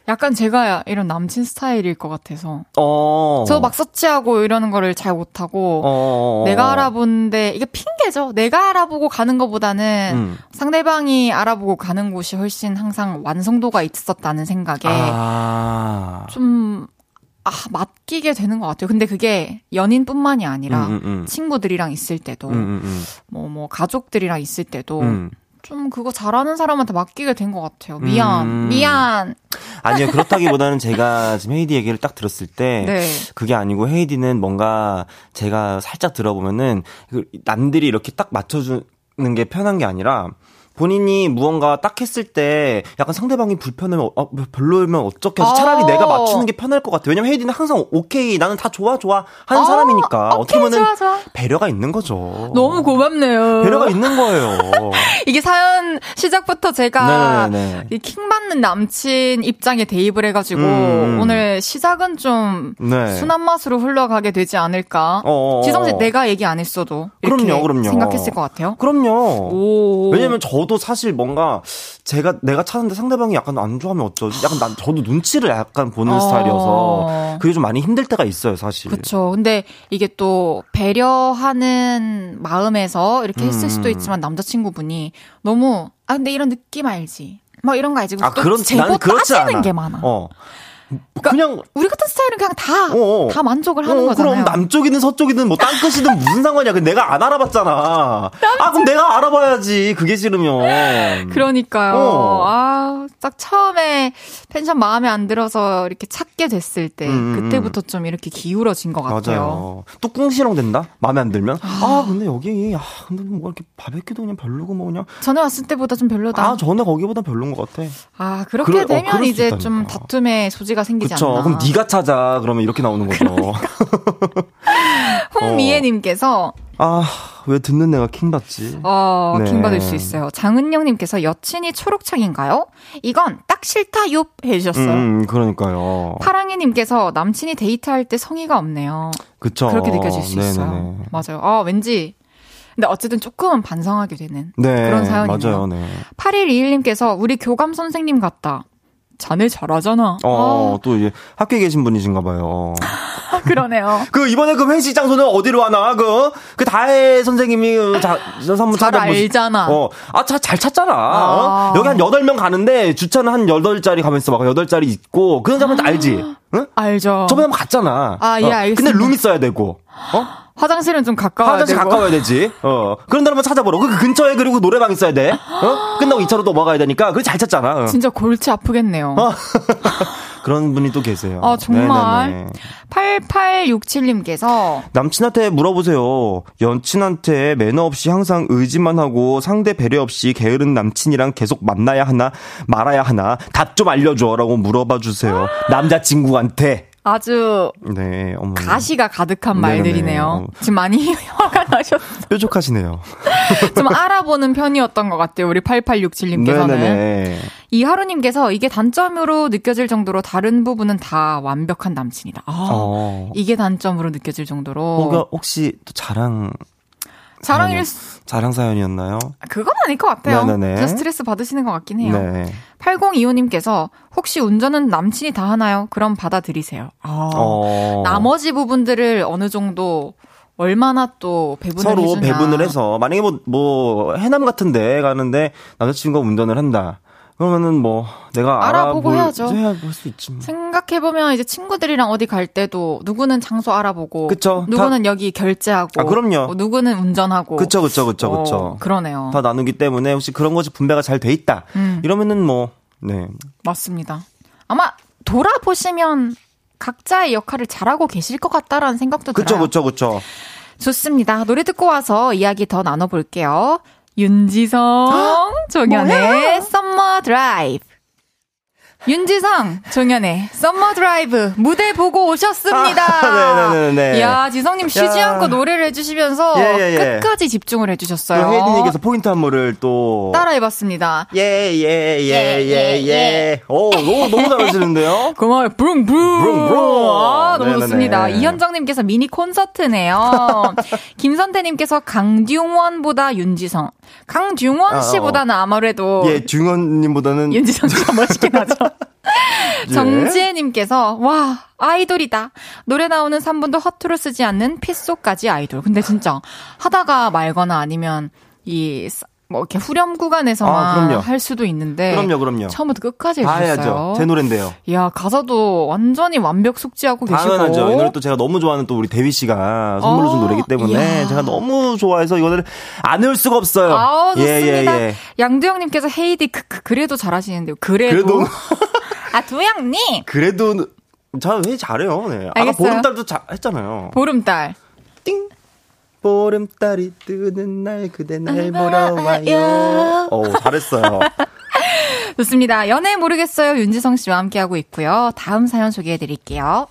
Speaker 1: 약간 제가 이런 남친 스타일일 것 같아서.
Speaker 5: 어.
Speaker 1: 저막 서치하고 이러는 거를 잘 못하고.
Speaker 5: 어.
Speaker 1: 내가 알아보는데, 이게 핑계죠. 내가 알아보고 가는 것보다는
Speaker 5: 음.
Speaker 1: 상대방이 알아보고 가는 곳이 훨씬 항상 완성도가 있었다는 생각에
Speaker 5: 아.
Speaker 1: 좀, 아, 맡기게 되는 것 같아요. 근데 그게 연인뿐만이 아니라
Speaker 5: 음, 음, 음.
Speaker 1: 친구들이랑 있을 때도,
Speaker 5: 음, 음, 음.
Speaker 1: 뭐, 뭐, 가족들이랑 있을 때도
Speaker 5: 음.
Speaker 1: 좀 그거 잘하는 사람한테 맡기게 된 것 같아요. 미안,
Speaker 5: 음.
Speaker 1: 미안.
Speaker 5: 아니요, 그렇다기보다는 제가 지금 헤이디 얘기를 딱 들었을 때, [laughs]
Speaker 1: 네.
Speaker 5: 그게 아니고 헤이디는 뭔가 제가 살짝 들어보면은, 그 남들이 이렇게 딱 맞춰주는 게 편한 게 아니라, 본인이 무언가 딱 했을 때 약간 상대방이 불편하면 어, 별로면 어떻게 해서 차라리
Speaker 1: 어.
Speaker 5: 내가 맞추는 게 편할 것 같아요. 왜냐면 헤이디는 항상 오케이 나는 다 좋아 좋아 하는
Speaker 1: 어,
Speaker 5: 사람이니까 어떻게 보면. 배려가 있는 거죠.
Speaker 1: 너무 고맙네요.
Speaker 5: 배려가 있는 거예요. [laughs]
Speaker 1: 이게 사연 시작부터 제가
Speaker 5: 네네네.
Speaker 1: 이 킹받는 남친 입장에 대입을 해가지고
Speaker 5: 음.
Speaker 1: 오늘 시작은 좀
Speaker 5: 네.
Speaker 1: 순한 맛으로 흘러가게 되지 않을까.
Speaker 5: 어어어.
Speaker 1: 지성 씨 내가 얘기 안 했어도
Speaker 5: 그럼요, 그럼요.
Speaker 1: 생각했을 것 같아요.
Speaker 5: 그럼요.
Speaker 1: 오.
Speaker 5: 왜냐면 저도 사실 뭔가 제가 내가 찾는데 상대방이 약간 안 좋아하면 어쩌지? 약간 난 저도 눈치를 약간 보는
Speaker 1: 어.
Speaker 5: 스타일이어서 그게 좀 많이 힘들 때가 있어요, 사실.
Speaker 1: 그쵸. 근데 이게 또 배려하는 마음에서 이렇게 했을
Speaker 5: 음.
Speaker 1: 수도 있지만 남자친구분이 너무 아 근데 이런 느낌 알지? 막 이런 거 알지?
Speaker 5: 아,
Speaker 1: 또
Speaker 5: 그런
Speaker 1: 재고 따지는
Speaker 5: 않아.
Speaker 1: 게 많아.
Speaker 5: 어.
Speaker 1: 그러니까
Speaker 5: 그냥
Speaker 1: 우리 같은 스타일은 그냥 다,
Speaker 5: 어, 어.
Speaker 1: 다 만족을 하는
Speaker 5: 어,
Speaker 1: 거잖아요.
Speaker 5: 그럼 남쪽이든 서쪽이든 뭐 땅끝이든 [laughs] 무슨 상관이야. 그 내가 안 알아봤잖아. 아, 그럼 내가 알아봐야지. 그게 싫으면.
Speaker 1: 그러니까요.
Speaker 5: 어.
Speaker 1: 아, 딱 처음에 펜션 마음에 안 들어서 이렇게 찾게 됐을 때,
Speaker 5: 음, 음.
Speaker 1: 그때부터 좀 이렇게 기울어진 것 같아요.
Speaker 5: 맞아요. 또 꿍시렁 된다? 마음에 안 들면? 아, 근데 여기, 아, 근데 뭐 이렇게 바베큐도 그냥 별로고 뭐 그냥.
Speaker 1: 전에 왔을 때보다 좀 별로다.
Speaker 5: 아, 전에 거기보다 별로인 것 같아.
Speaker 1: 아, 그렇게
Speaker 5: 그래, 어,
Speaker 1: 되면
Speaker 5: 수
Speaker 1: 이제
Speaker 5: 있다니까.
Speaker 1: 좀 다툼의 소지가 생기지
Speaker 5: 그쵸.
Speaker 1: 않나.
Speaker 5: 그럼 네가 찾아. 그러면 이렇게 나오는 거죠. [laughs]
Speaker 1: 홍미애님께서
Speaker 5: 아, 왜 듣는 내가 킹 받지?
Speaker 1: 어,
Speaker 5: 네.
Speaker 1: 킹 받을 수 있어요. 장은영님께서 여친이 초록창인가요? 이건 딱 싫다 요 해주셨어요.
Speaker 5: 음, 그러니까요.
Speaker 1: 파랑이님께서 남친이 데이트할 때 성의가 없네요.
Speaker 5: 그쵸.
Speaker 1: 그렇게 느껴질 수 있어요.
Speaker 5: 네네네.
Speaker 1: 맞아요. 아, 왠지. 근데 어쨌든 조금은 반성하게 되는
Speaker 5: 네.
Speaker 1: 그런 사연이네요.
Speaker 5: 맞아요, 네.
Speaker 1: 8121님께서 우리 교감 선생님 같다. 자네 잘하잖아.
Speaker 5: 어, 또 이제 학교에 계신 분이신가 봐요.
Speaker 1: 아, 그러네요. [laughs]
Speaker 5: 그 이번에 그 회식 장소는 어디로 하나? 그, 그 다혜 선생님이 그 자, 저 한번
Speaker 1: 잘
Speaker 5: 찾아보시-
Speaker 1: 알잖아.
Speaker 5: 어, 아, 자, 잘 찾잖아.
Speaker 1: 아.
Speaker 5: 어? 여기 한 8명 가는데 주차는 한 8자리 가면 있어. 막 8자리 있고. 그런 사람은 알지? 응?
Speaker 1: 알죠.
Speaker 5: 저번에 한번 갔잖아.
Speaker 1: 아, 예,
Speaker 5: 어,
Speaker 1: 알겠습니다.
Speaker 5: 근데 룸 있어야 되고. 어?
Speaker 1: 화장실은 좀 가까워야
Speaker 5: 화장실
Speaker 1: 되고.
Speaker 5: 가까워야 되지. 어. 그런 데 한번 찾아보러. 그 근처에 그리고 노래방 있어야 돼. 어? 끝나고 2차로 넘어가야 되니까. 그래 잘 찾잖아. 어.
Speaker 1: 진짜 골치 아프겠네요. [laughs]
Speaker 5: 그런 분이 또 계세요.
Speaker 1: 아, 정말.
Speaker 5: 네네네.
Speaker 1: 8867님께서
Speaker 5: 남친한테 물어보세요. 연친한테 매너 없이 항상 의지만 하고 상대 배려 없이 게으른 남친이랑 계속 만나야 하나 말아야 하나 답 좀 알려줘라고 물어봐 주세요. 남자친구한테.
Speaker 1: 아주
Speaker 5: 네, 어머.
Speaker 1: 가시가 가득한. 말들이네요.
Speaker 5: 어.
Speaker 1: 지금 많이 [laughs] 화가 나셨어.
Speaker 5: 뾰족하시네요. [laughs]
Speaker 1: 좀 알아보는 편이었던 것 같아요. 우리 8867님께서는.
Speaker 5: 네네네.
Speaker 1: 이하루님께서 이게 단점으로 느껴질 정도로 다른 부분은 다 완벽한 남친이다. 아,
Speaker 5: 어.
Speaker 1: 이게 단점으로 느껴질 정도로.
Speaker 5: 뭐가 혹시 또 자랑
Speaker 1: 자랑일 수,
Speaker 5: 자랑 사연이었나요?
Speaker 1: 그건 아닐 것 같아요.
Speaker 5: 네네네.
Speaker 1: 스트레스 받으시는 것 같긴 해요.
Speaker 5: 네.
Speaker 1: 8025님께서 혹시 운전은 남친이 다 하나요? 그럼 받아들이세요. 아,
Speaker 5: 어.
Speaker 1: 나머지 부분들을 어느 정도 얼마나 또 배분을
Speaker 5: 서로
Speaker 1: 해주나.
Speaker 5: 배분을 해서 만약에 뭐, 뭐 해남 같은 데 가는데 남자친구가 운전을 한다. 그러면은 뭐 내가
Speaker 1: 알아보고 해야죠.
Speaker 5: 해볼 수 있지. 뭐.
Speaker 1: 생각해 보면 이제 친구들이랑 어디 갈 때도 누구는 장소 알아보고
Speaker 5: 그쵸.
Speaker 1: 누구는 여기 결제하고
Speaker 5: 아, 그럼요.
Speaker 1: 뭐 누구는 운전하고
Speaker 5: 그쵸 그쵸 그쵸
Speaker 1: 어,
Speaker 5: 그쵸.
Speaker 1: 그러네요.
Speaker 5: 다 나누기 때문에 혹시 그런 것이 분배가 잘 돼 있다.
Speaker 1: 음.
Speaker 5: 이러면은 뭐 네.
Speaker 1: 맞습니다. 아마 돌아보시면 각자의 역할을 잘하고 계실 것 같다라는 생각도
Speaker 5: 그쵸
Speaker 1: 들어요.
Speaker 5: 그쵸 그쵸.
Speaker 1: 좋습니다. 노래 듣고 와서 이야기 더 나눠볼게요. 윤지성, 종현의 Summer Drive. 윤지성, 종현의 Summer Drive 무대 보고 오셨습니다.
Speaker 5: 아, 네네네네.
Speaker 1: 이야, 지성님 쉬지
Speaker 5: 야.
Speaker 1: 않고 노래를 해주시면서
Speaker 5: 예, 예, 예.
Speaker 1: 끝까지 집중을
Speaker 5: 또
Speaker 1: 해주셨어요.
Speaker 5: 혜진님께서 포인트 안무를 또
Speaker 1: 따라해봤습니다.
Speaker 5: 예예예예예. 오 너무 너무 잘하시는데요. [laughs]
Speaker 1: 고마워요. 브룽 브룽.
Speaker 5: 브룽, 브룽.
Speaker 1: 아, 너무
Speaker 5: 네네네.
Speaker 1: 좋습니다. 이현정님께서 미니 콘서트네요. [laughs] 김선태님께서 강동원보다 윤지성. 강듀원
Speaker 5: 어, 어.
Speaker 1: 씨보다는 아무래도
Speaker 5: 예 중원님보다는
Speaker 1: 윤지성 씨가 멋있긴 하죠. [laughs]
Speaker 5: 예.
Speaker 1: 정지혜님께서 와 아이돌이다. 노래 나오는 3분도 허투루 쓰지 않는 핏속까지 아이돌. 근데 진짜 하다가 말거나 아니면 이 뭐 이렇게 후렴
Speaker 5: 아,
Speaker 1: 구간에서만
Speaker 5: 그럼요.
Speaker 1: 할 수도 있는데
Speaker 5: 그럼요 그럼요.
Speaker 1: 처음부터 끝까지
Speaker 5: 다
Speaker 1: 해주셨어요.
Speaker 5: 제 노래인데요.
Speaker 1: 야 가사도 완전히 완벽 숙지하고 계시고
Speaker 5: 당연하죠. 이 노래 또 제가 너무 좋아하는 또 우리 대휘 씨가 선물로 준
Speaker 1: 어,
Speaker 5: 노래이기 때문에
Speaker 1: 이야.
Speaker 5: 제가 너무 좋아해서 이거를 안 외울 수가 없어요.
Speaker 1: 아 좋습니다.
Speaker 5: 예, 예, 예.
Speaker 1: 양두영님께서 헤이디 크크 그래도 잘하시는데요. 그래도,
Speaker 5: 그래도 [laughs]
Speaker 1: 아 두영님
Speaker 5: 그래도 저회 잘해요. 네. 아까
Speaker 1: 알겠어요.
Speaker 5: 보름달도 잘 했잖아요.
Speaker 1: 보름달
Speaker 5: 띵. 보름달이 뜨는 날 그대 날 보러 와요. 오, 잘했어요. [laughs]
Speaker 1: 좋습니다. 연애 모르겠어요 윤지성 씨와 함께하고 있고요. 다음 사연 소개해 드릴게요.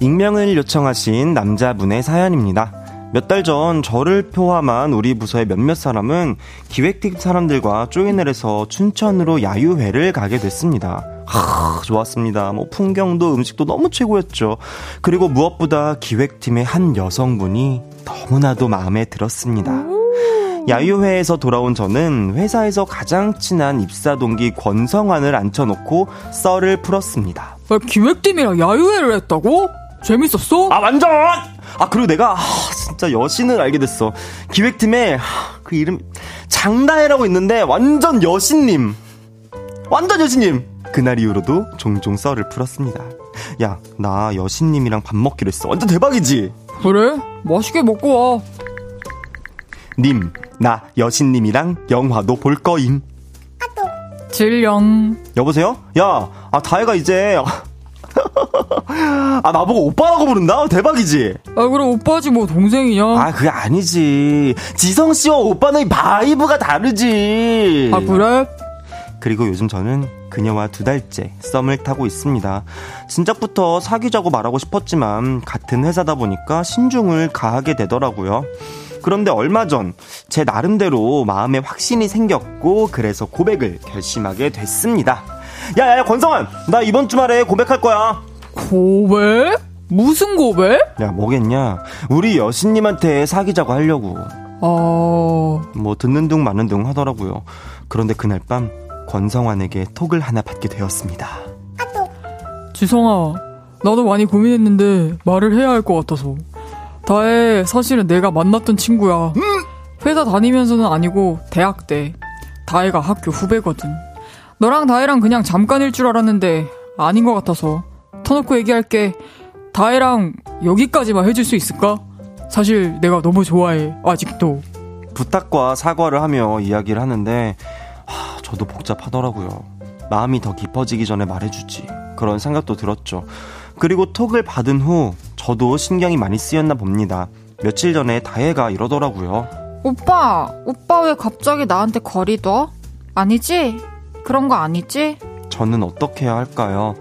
Speaker 5: 익명을 요청하신 남자분의 사연입니다. 몇 달 전 저를 포함한 우리 부서의 몇몇 사람은 기획팀 사람들과 조인을 해서 춘천으로 야유회를 가게 됐습니다. 하, 좋았습니다. 뭐 풍경도 음식도 너무 최고였죠. 그리고 무엇보다 기획팀의 한 여성분이 너무나도 마음에 들었습니다. 야유회에서 돌아온 저는 회사에서 가장 친한 입사 동기 권성환을 앉혀놓고 썰을 풀었습니다.
Speaker 3: 아, 기획팀이랑 야유회를 했다고? 재밌었어?
Speaker 5: 아 완전! 아 그리고 내가 아, 진짜 여신을 알게 됐어. 기획팀에 아, 그 이름 장다혜라고 있는데 완전 여신님. 완전 여신님! 그날 이후로도 종종 썰을 풀었습니다. 야 나 여신님이랑 밥 먹기로 했어. 완전 대박이지?
Speaker 3: 그래? 맛있게 먹고 와.
Speaker 5: 님 나 여신님이랑 영화도 볼 거임.
Speaker 3: 질령.
Speaker 5: 여보세요? 야 아 다혜가 이제 [laughs] 아 나보고 오빠라고 부른다 대박이지
Speaker 3: 아, 그래, 오빠지 뭐 동생이냐?
Speaker 5: 아, 그게 아니지. 지성 씨와 오빠는 vibe가 다르지.
Speaker 3: 아, 그래?
Speaker 5: 그리고 요즘 저는 그녀와 두 달째 썸을 타고 있습니다. 진작부터 사귀자고 말하고 싶었지만 같은 회사다 보니까 신중을 기하게 되더라고요. 그런데 얼마 전 제 나름대로 마음에 확신이 생겼고 그래서 고백을 결심하게 됐습니다. 야야야 권성환 나 이번 주말에 고백할 거야.
Speaker 3: 고백? 무슨 고백?
Speaker 5: 야 뭐겠냐 우리 여신님한테 사귀자고 하려고
Speaker 3: 아,
Speaker 5: 뭐 듣는 둥 마는 둥 하더라고요. 그런데 그날 밤 권성환에게 톡을 하나 받게 되었습니다.
Speaker 3: 지성아. 나도 많이 고민했는데 말을 해야 할 것 같아서. 다혜, 사실은 내가 만났던 친구야. 회사 다니면서는 아니고 대학 때. 다혜가 학교 후배거든. 너랑 다혜랑 그냥 잠깐일 줄 알았는데 아닌 것 같아서 터놓고 얘기할게. 다혜랑 여기까지만 해줄 수 있을까? 사실 내가 너무 좋아해. 아직도.
Speaker 5: 부탁과 사과를 하며 이야기를 하는데 하, 저도 복잡하더라고요. 마음이 더 깊어지기 전에 말해주지. 그런 생각도 들었죠. 그리고 톡을 받은 후 저도 신경이 많이 쓰였나 봅니다. 며칠 전에 다혜가 이러더라고요.
Speaker 1: 오빠, 오빠 왜 갑자기 나한테 거리 둬? 아니지? 그런 거 아니지?
Speaker 5: 저는 어떻게 해야 할까요?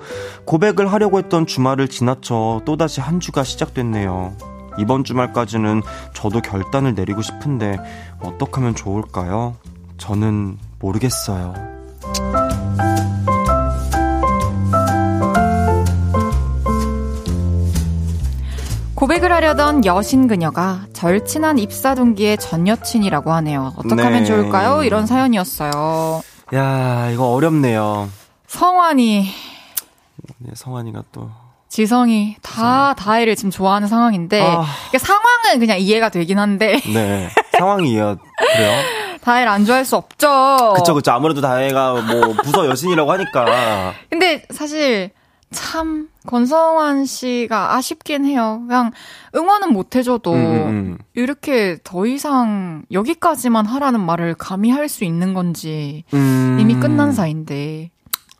Speaker 5: 고백을 하려고 했던 주말을 지나쳐 또다시 한 주가 시작됐네요. 이번 주말까지는 저도 결단을 내리고 싶은데 어떻게 하면 좋을까요? 저는 모르겠어요.
Speaker 1: 고백을 하려던 여신 그녀가 절친한 입사 동기의 전 여친이라고 하네요. 어떻게
Speaker 5: 네.
Speaker 1: 하면 좋을까요? 이런 사연이었어요.
Speaker 5: 야, 이거 어렵네요.
Speaker 1: 성환이,
Speaker 5: 네, 성환이가 또.
Speaker 1: 지성이 다 다혜를 지금 좋아하는 상황인데
Speaker 5: 아.
Speaker 1: 그러니까 상황은 그냥 이해가 되긴 한데
Speaker 5: 네. 상황이 이해가 그래요? [laughs]
Speaker 1: 다혜를 안 좋아할 수 없죠.
Speaker 5: 그쵸, 그쵸. 아무래도 다혜가 뭐 부서 여신이라고 하니까.
Speaker 1: 근데 사실 참 권성환 씨가 아쉽긴 해요. 그냥 응원은 못 해줘도
Speaker 5: 음, 음.
Speaker 1: 이렇게 더 이상 여기까지만 하라는 말을 감히 할 수 있는 건지
Speaker 5: 음.
Speaker 1: 이미 끝난 사이인데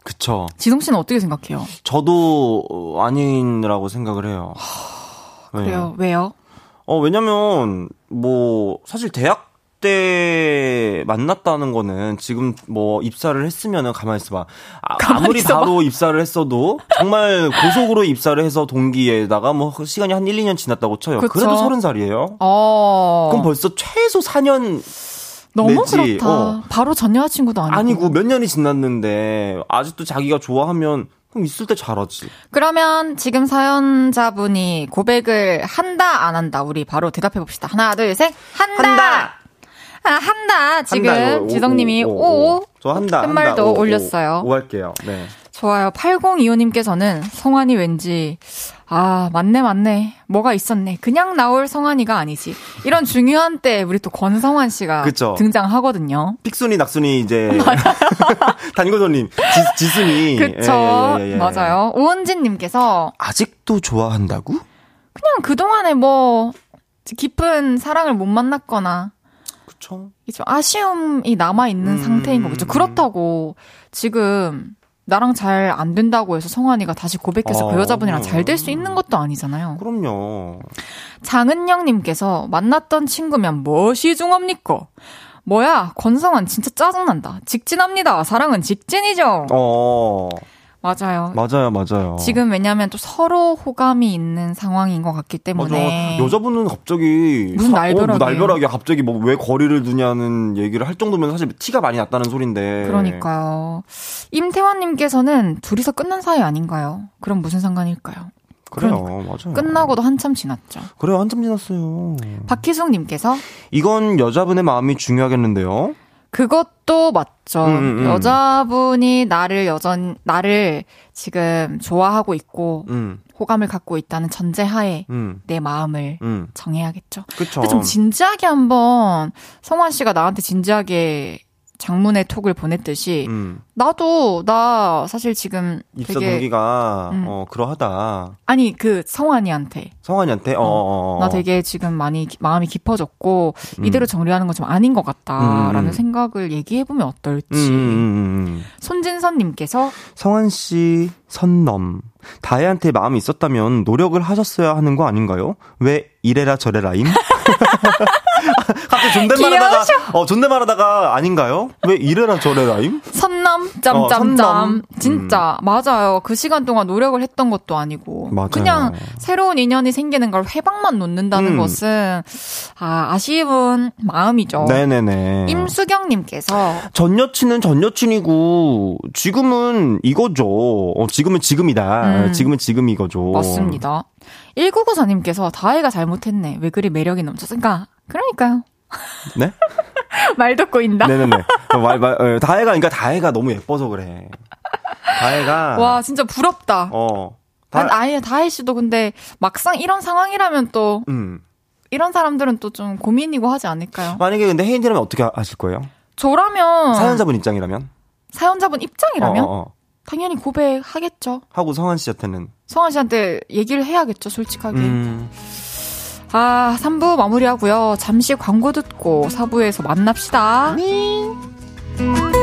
Speaker 5: 그쵸.
Speaker 1: 지성 씨는 어떻게 생각해요?
Speaker 5: 저도 어, 아닌이라고 생각을 해요. 네.
Speaker 1: 그래요? 왜요?
Speaker 5: 어, 왜냐면, 뭐, 사실 대학 때 만났다는 거는 지금 뭐 입사를 했으면은 가만히 있어봐. 아,
Speaker 1: 가만히
Speaker 5: 아무리
Speaker 1: 있어봐.
Speaker 5: 바로 입사를 했어도 정말 고속으로 입사를 해서 동기에다가 뭐 시간이 한 1, 2년 지났다고 쳐요.
Speaker 1: 그쵸.
Speaker 5: 그래도 서른 살이에요.
Speaker 1: 어.
Speaker 5: 그럼 벌써 최소 4년
Speaker 1: 너무
Speaker 5: 내지,
Speaker 1: 그렇다.
Speaker 5: 어.
Speaker 1: 바로 전 여자친구도 아니고.
Speaker 5: 아니고 몇 년이 지났는데 아직도 자기가 좋아하면 그럼 있을 때 잘하지.
Speaker 1: 그러면 지금 사연자분이 고백을 한다 안 한다 우리 바로 대답해 봅시다. 하나 둘 셋. 한다.
Speaker 5: 한다!
Speaker 1: 아, 한다. 지금
Speaker 5: 한다.
Speaker 1: 지성님이
Speaker 5: 오,
Speaker 1: 오,
Speaker 5: 오, 오. 저 한다. 오, 오,
Speaker 1: 올렸어요.
Speaker 5: 오, 할게요. 네.
Speaker 1: 좋아요. 8025님께서는 성환이 왠지 아 맞네 맞네 뭐가 있었네 그냥 나올 성환이가 아니지 이런 중요한 때 우리 또 권성환 씨가
Speaker 5: 그쵸.
Speaker 1: 등장하거든요.
Speaker 5: 픽순이 낙순이 이제 [laughs] [laughs] 단고손님 지, 순이
Speaker 1: 그쵸 맞아요. 오은진님께서
Speaker 5: 아직도 좋아한다고?
Speaker 1: 그냥 그동안에 뭐 깊은 사랑을 못 만났거나
Speaker 5: 그쵸.
Speaker 1: 좀 아쉬움이 남아 있는
Speaker 5: 음.
Speaker 1: 상태인 거겠죠. 그렇다고 지금 나랑 잘 안 된다고 해서 성환이가 다시 고백해서 그
Speaker 5: 어.
Speaker 1: 여자분이랑 잘 될 수 있는 것도 아니잖아요.
Speaker 5: 그럼요.
Speaker 1: 장은영님께서 만났던 친구면 무엇이 중합니까? 뭐야, 권성환 진짜 짜증난다. 직진합니다. 사랑은 직진이죠.
Speaker 5: 어
Speaker 1: 맞아요.
Speaker 5: 맞아요 맞아요.
Speaker 1: 지금 왜냐면 또 서로 호감이 있는 상황인 것 같기 때문에.
Speaker 5: 맞아. 여자분은 갑자기
Speaker 1: 무슨
Speaker 5: 사- 어. 뭐 날벼락이 갑자기 뭐 왜 거리를 두냐는 얘기를 할 정도면 사실 티가 많이 났다는 소린데.
Speaker 1: 그러니까요. 임태환님께서는 둘이서 끝난 사이 아닌가요? 그럼 무슨 상관일까요?
Speaker 5: 그래요 맞아요.
Speaker 1: 끝나고도 한참 지났죠.
Speaker 5: 그래요 한참 지났어요.
Speaker 1: 박희숙님께서
Speaker 5: 이건 여자분의 마음이 중요하겠는데요.
Speaker 1: 그것도 맞죠.
Speaker 5: 음, 음, 음.
Speaker 1: 여자분이 나를 여전 나를 지금 좋아하고 있고
Speaker 5: 음,
Speaker 1: 호감을 갖고 있다는 전제하에
Speaker 5: 음,
Speaker 1: 내 마음을
Speaker 5: 음.
Speaker 1: 정해야겠죠.
Speaker 5: 그쵸.
Speaker 1: 근데 좀 진지하게 한번 성환 씨가 나한테 진지하게 장문의 톡을 보냈듯이
Speaker 5: 음.
Speaker 1: 나도 나 사실 지금
Speaker 5: 입사
Speaker 1: 되게
Speaker 5: 동기가
Speaker 1: 음.
Speaker 5: 어 그러하다.
Speaker 1: 아니 그 성환이한테
Speaker 5: 성환이한테 어, 어, 어.
Speaker 1: 나 되게 지금 많이 기- 마음이 깊어졌고
Speaker 5: 음.
Speaker 1: 이대로 정리하는 건 좀 아닌 것 같다라는
Speaker 5: 음.
Speaker 1: 생각을 얘기해 보면 어떨지.
Speaker 5: 음, 음, 음, 음.
Speaker 1: 손진선님께서
Speaker 5: 성환 씨 선넘. 다혜한테 마음이 있었다면 노력을 하셨어야 하는 거 아닌가요? 왜 이래라 저래라임? [laughs] [laughs] 갑자기 존댓말하다가 어 존댓말하다가 아닌가요? 왜 이래라 저래라임?
Speaker 1: 선남
Speaker 5: 어,
Speaker 1: 짬짬짬
Speaker 5: 선남.
Speaker 1: 진짜 맞아요. 그 시간 동안 노력을 했던 것도 아니고
Speaker 5: 맞아요.
Speaker 1: 그냥 새로운 인연이 생기는 걸 회방만 놓는다는
Speaker 5: 음.
Speaker 1: 것은 아 아쉬운 마음이죠.
Speaker 5: 네네네.
Speaker 1: 임수경님께서
Speaker 5: 전 여친은 전 여친이고 지금은 이거죠. 어, 지금은 지금이다.
Speaker 1: 음.
Speaker 5: 지금은 지금 이거죠.
Speaker 1: 맞습니다. 1994님께서 다혜가 잘못했네. 왜 그리 매력이 넘쳤을까? 그러니까요.
Speaker 5: 네? [laughs]
Speaker 1: 말 듣고 있다.
Speaker 5: 네네네. 어, 말, 말, 어, 다혜가, 그러니까 다혜가 너무 예뻐서 그래. 다혜가.
Speaker 1: 와 진짜 부럽다.
Speaker 5: 어. 다,
Speaker 1: 난 아예 다혜 씨도 근데 막상 이런 상황이라면 또
Speaker 5: 음.
Speaker 1: 이런 사람들은 또 좀 고민이고 하지 않을까요?
Speaker 5: 만약에 근데 혜인이라면 어떻게 하실 거예요?
Speaker 1: 저라면
Speaker 5: 사연자분 입장이라면?
Speaker 1: 사연자분 입장이라면
Speaker 5: 어, 어, 어.
Speaker 1: 당연히 고백하겠죠.
Speaker 5: 하고 성한 씨한테는.
Speaker 1: 성환 씨한테 얘기를 해야겠죠, 솔직하게.
Speaker 5: 음.
Speaker 1: 아, 3부 마무리하고요. 잠시 광고 듣고 4부에서 만납시다. KBS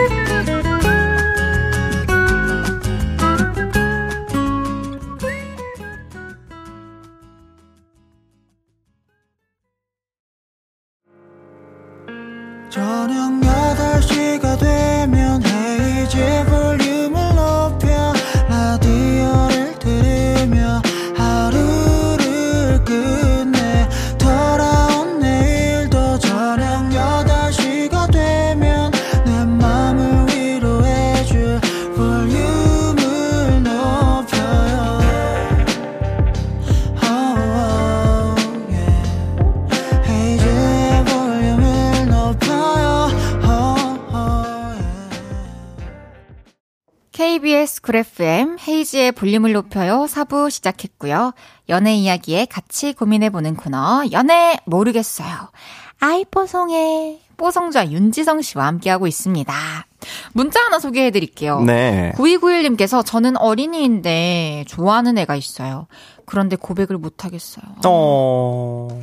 Speaker 1: 쿨 FM 헤이지의 볼륨을 높여요 4부 시작했고요. 연애 이야기에 같이 고민해보는 코너 연애 모르겠어요. 아이 뽀송해 뽀송자 윤지성 씨와 함께하고 있습니다. 문자 하나 소개해 드릴게요.
Speaker 5: 네.
Speaker 1: 9291님께서 저는 어린이인데 좋아하는 애가 있어요. 그런데 고백을 못 하겠어요.
Speaker 5: 어.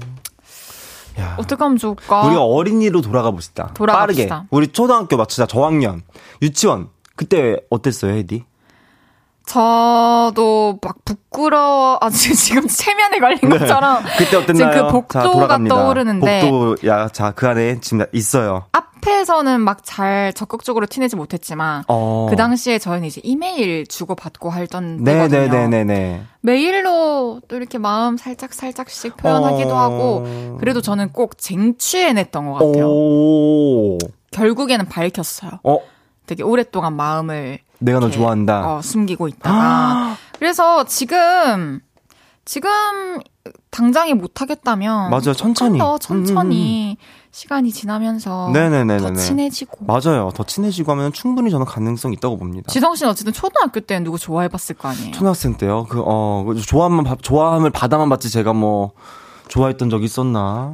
Speaker 5: 야.
Speaker 1: 어떻게 하면 좋을까?
Speaker 5: 우리가 어린이로 돌아가 봅시다.
Speaker 1: 돌아갑시다.
Speaker 5: 빠르게. 우리 초등학교 맞추자. 저학년. 유치원. 그때 어땠어요, 헤디?
Speaker 1: 저도 막 부끄러워, 아, 지금, 지금 체면에 걸린 것처럼. [laughs]
Speaker 5: 그때 어땠나요?
Speaker 1: 지금 그 복도가
Speaker 5: 자.
Speaker 1: 떠오르는데.
Speaker 5: 복도, 야, 자, 그 안에 지금 있어요.
Speaker 1: 앞에서는 막 잘 적극적으로 티내지 못했지만.
Speaker 5: 어.
Speaker 1: 그 당시에 저희는 이제 이메일 주고받고 하던 때거든요.
Speaker 5: 네네네네네.
Speaker 1: 메일로 또 이렇게 마음 살짝 살짝씩 표현하기도
Speaker 5: 어.
Speaker 1: 하고. 그래도 저는 꼭 쟁취해냈던 것 같아요.
Speaker 5: 오.
Speaker 1: 결국에는 밝혔어요.
Speaker 5: 어,
Speaker 1: 되게 오랫동안 마음을
Speaker 5: 내가 너 좋아한다.
Speaker 1: 어, 숨기고 있다가. 그래서 지금, 지금 당장에 못 하겠다면.
Speaker 5: 맞아요, 천천히.
Speaker 1: 더 천천히 시간이 지나면서.
Speaker 5: 네네네네네.
Speaker 1: 더 친해지고.
Speaker 5: 맞아요. 더 친해지고 하면 충분히 저는 가능성 있다고 봅니다.
Speaker 1: 지성 씨는 어쨌든 초등학교 때는 누구 좋아해봤을 거 아니에요?
Speaker 5: 초등학생 때요. 그, 어, 그 좋아함만, 받- 좋아함을 받아만 받지 제가 뭐, 좋아했던 적이 있었나?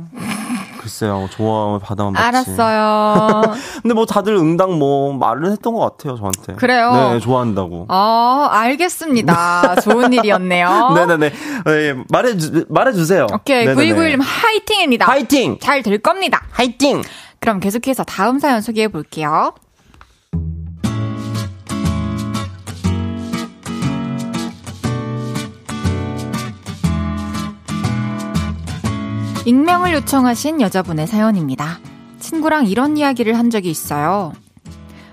Speaker 5: 글쎄요, 좋아함을 받아만 받지.
Speaker 1: 알았어요. [laughs]
Speaker 5: 근데 뭐 다들 응당 뭐, 말을 했던 것 같아요, 저한테.
Speaker 1: 그래요?
Speaker 5: 네, 좋아한다고.
Speaker 1: 어, 알겠습니다. [laughs] 좋은 일이었네요.
Speaker 5: 네네네. 네, 말해주, 말해주세요.
Speaker 1: 오케이.
Speaker 5: 네네네.
Speaker 1: 9291님 화이팅입니다.
Speaker 5: 화이팅!
Speaker 1: 잘 될 겁니다.
Speaker 5: 화이팅!
Speaker 1: 그럼 계속해서 다음 사연 소개해 볼게요. 익명을 요청하신 여자분의 사연입니다. 친구랑 이런 이야기를 한 적이 있어요.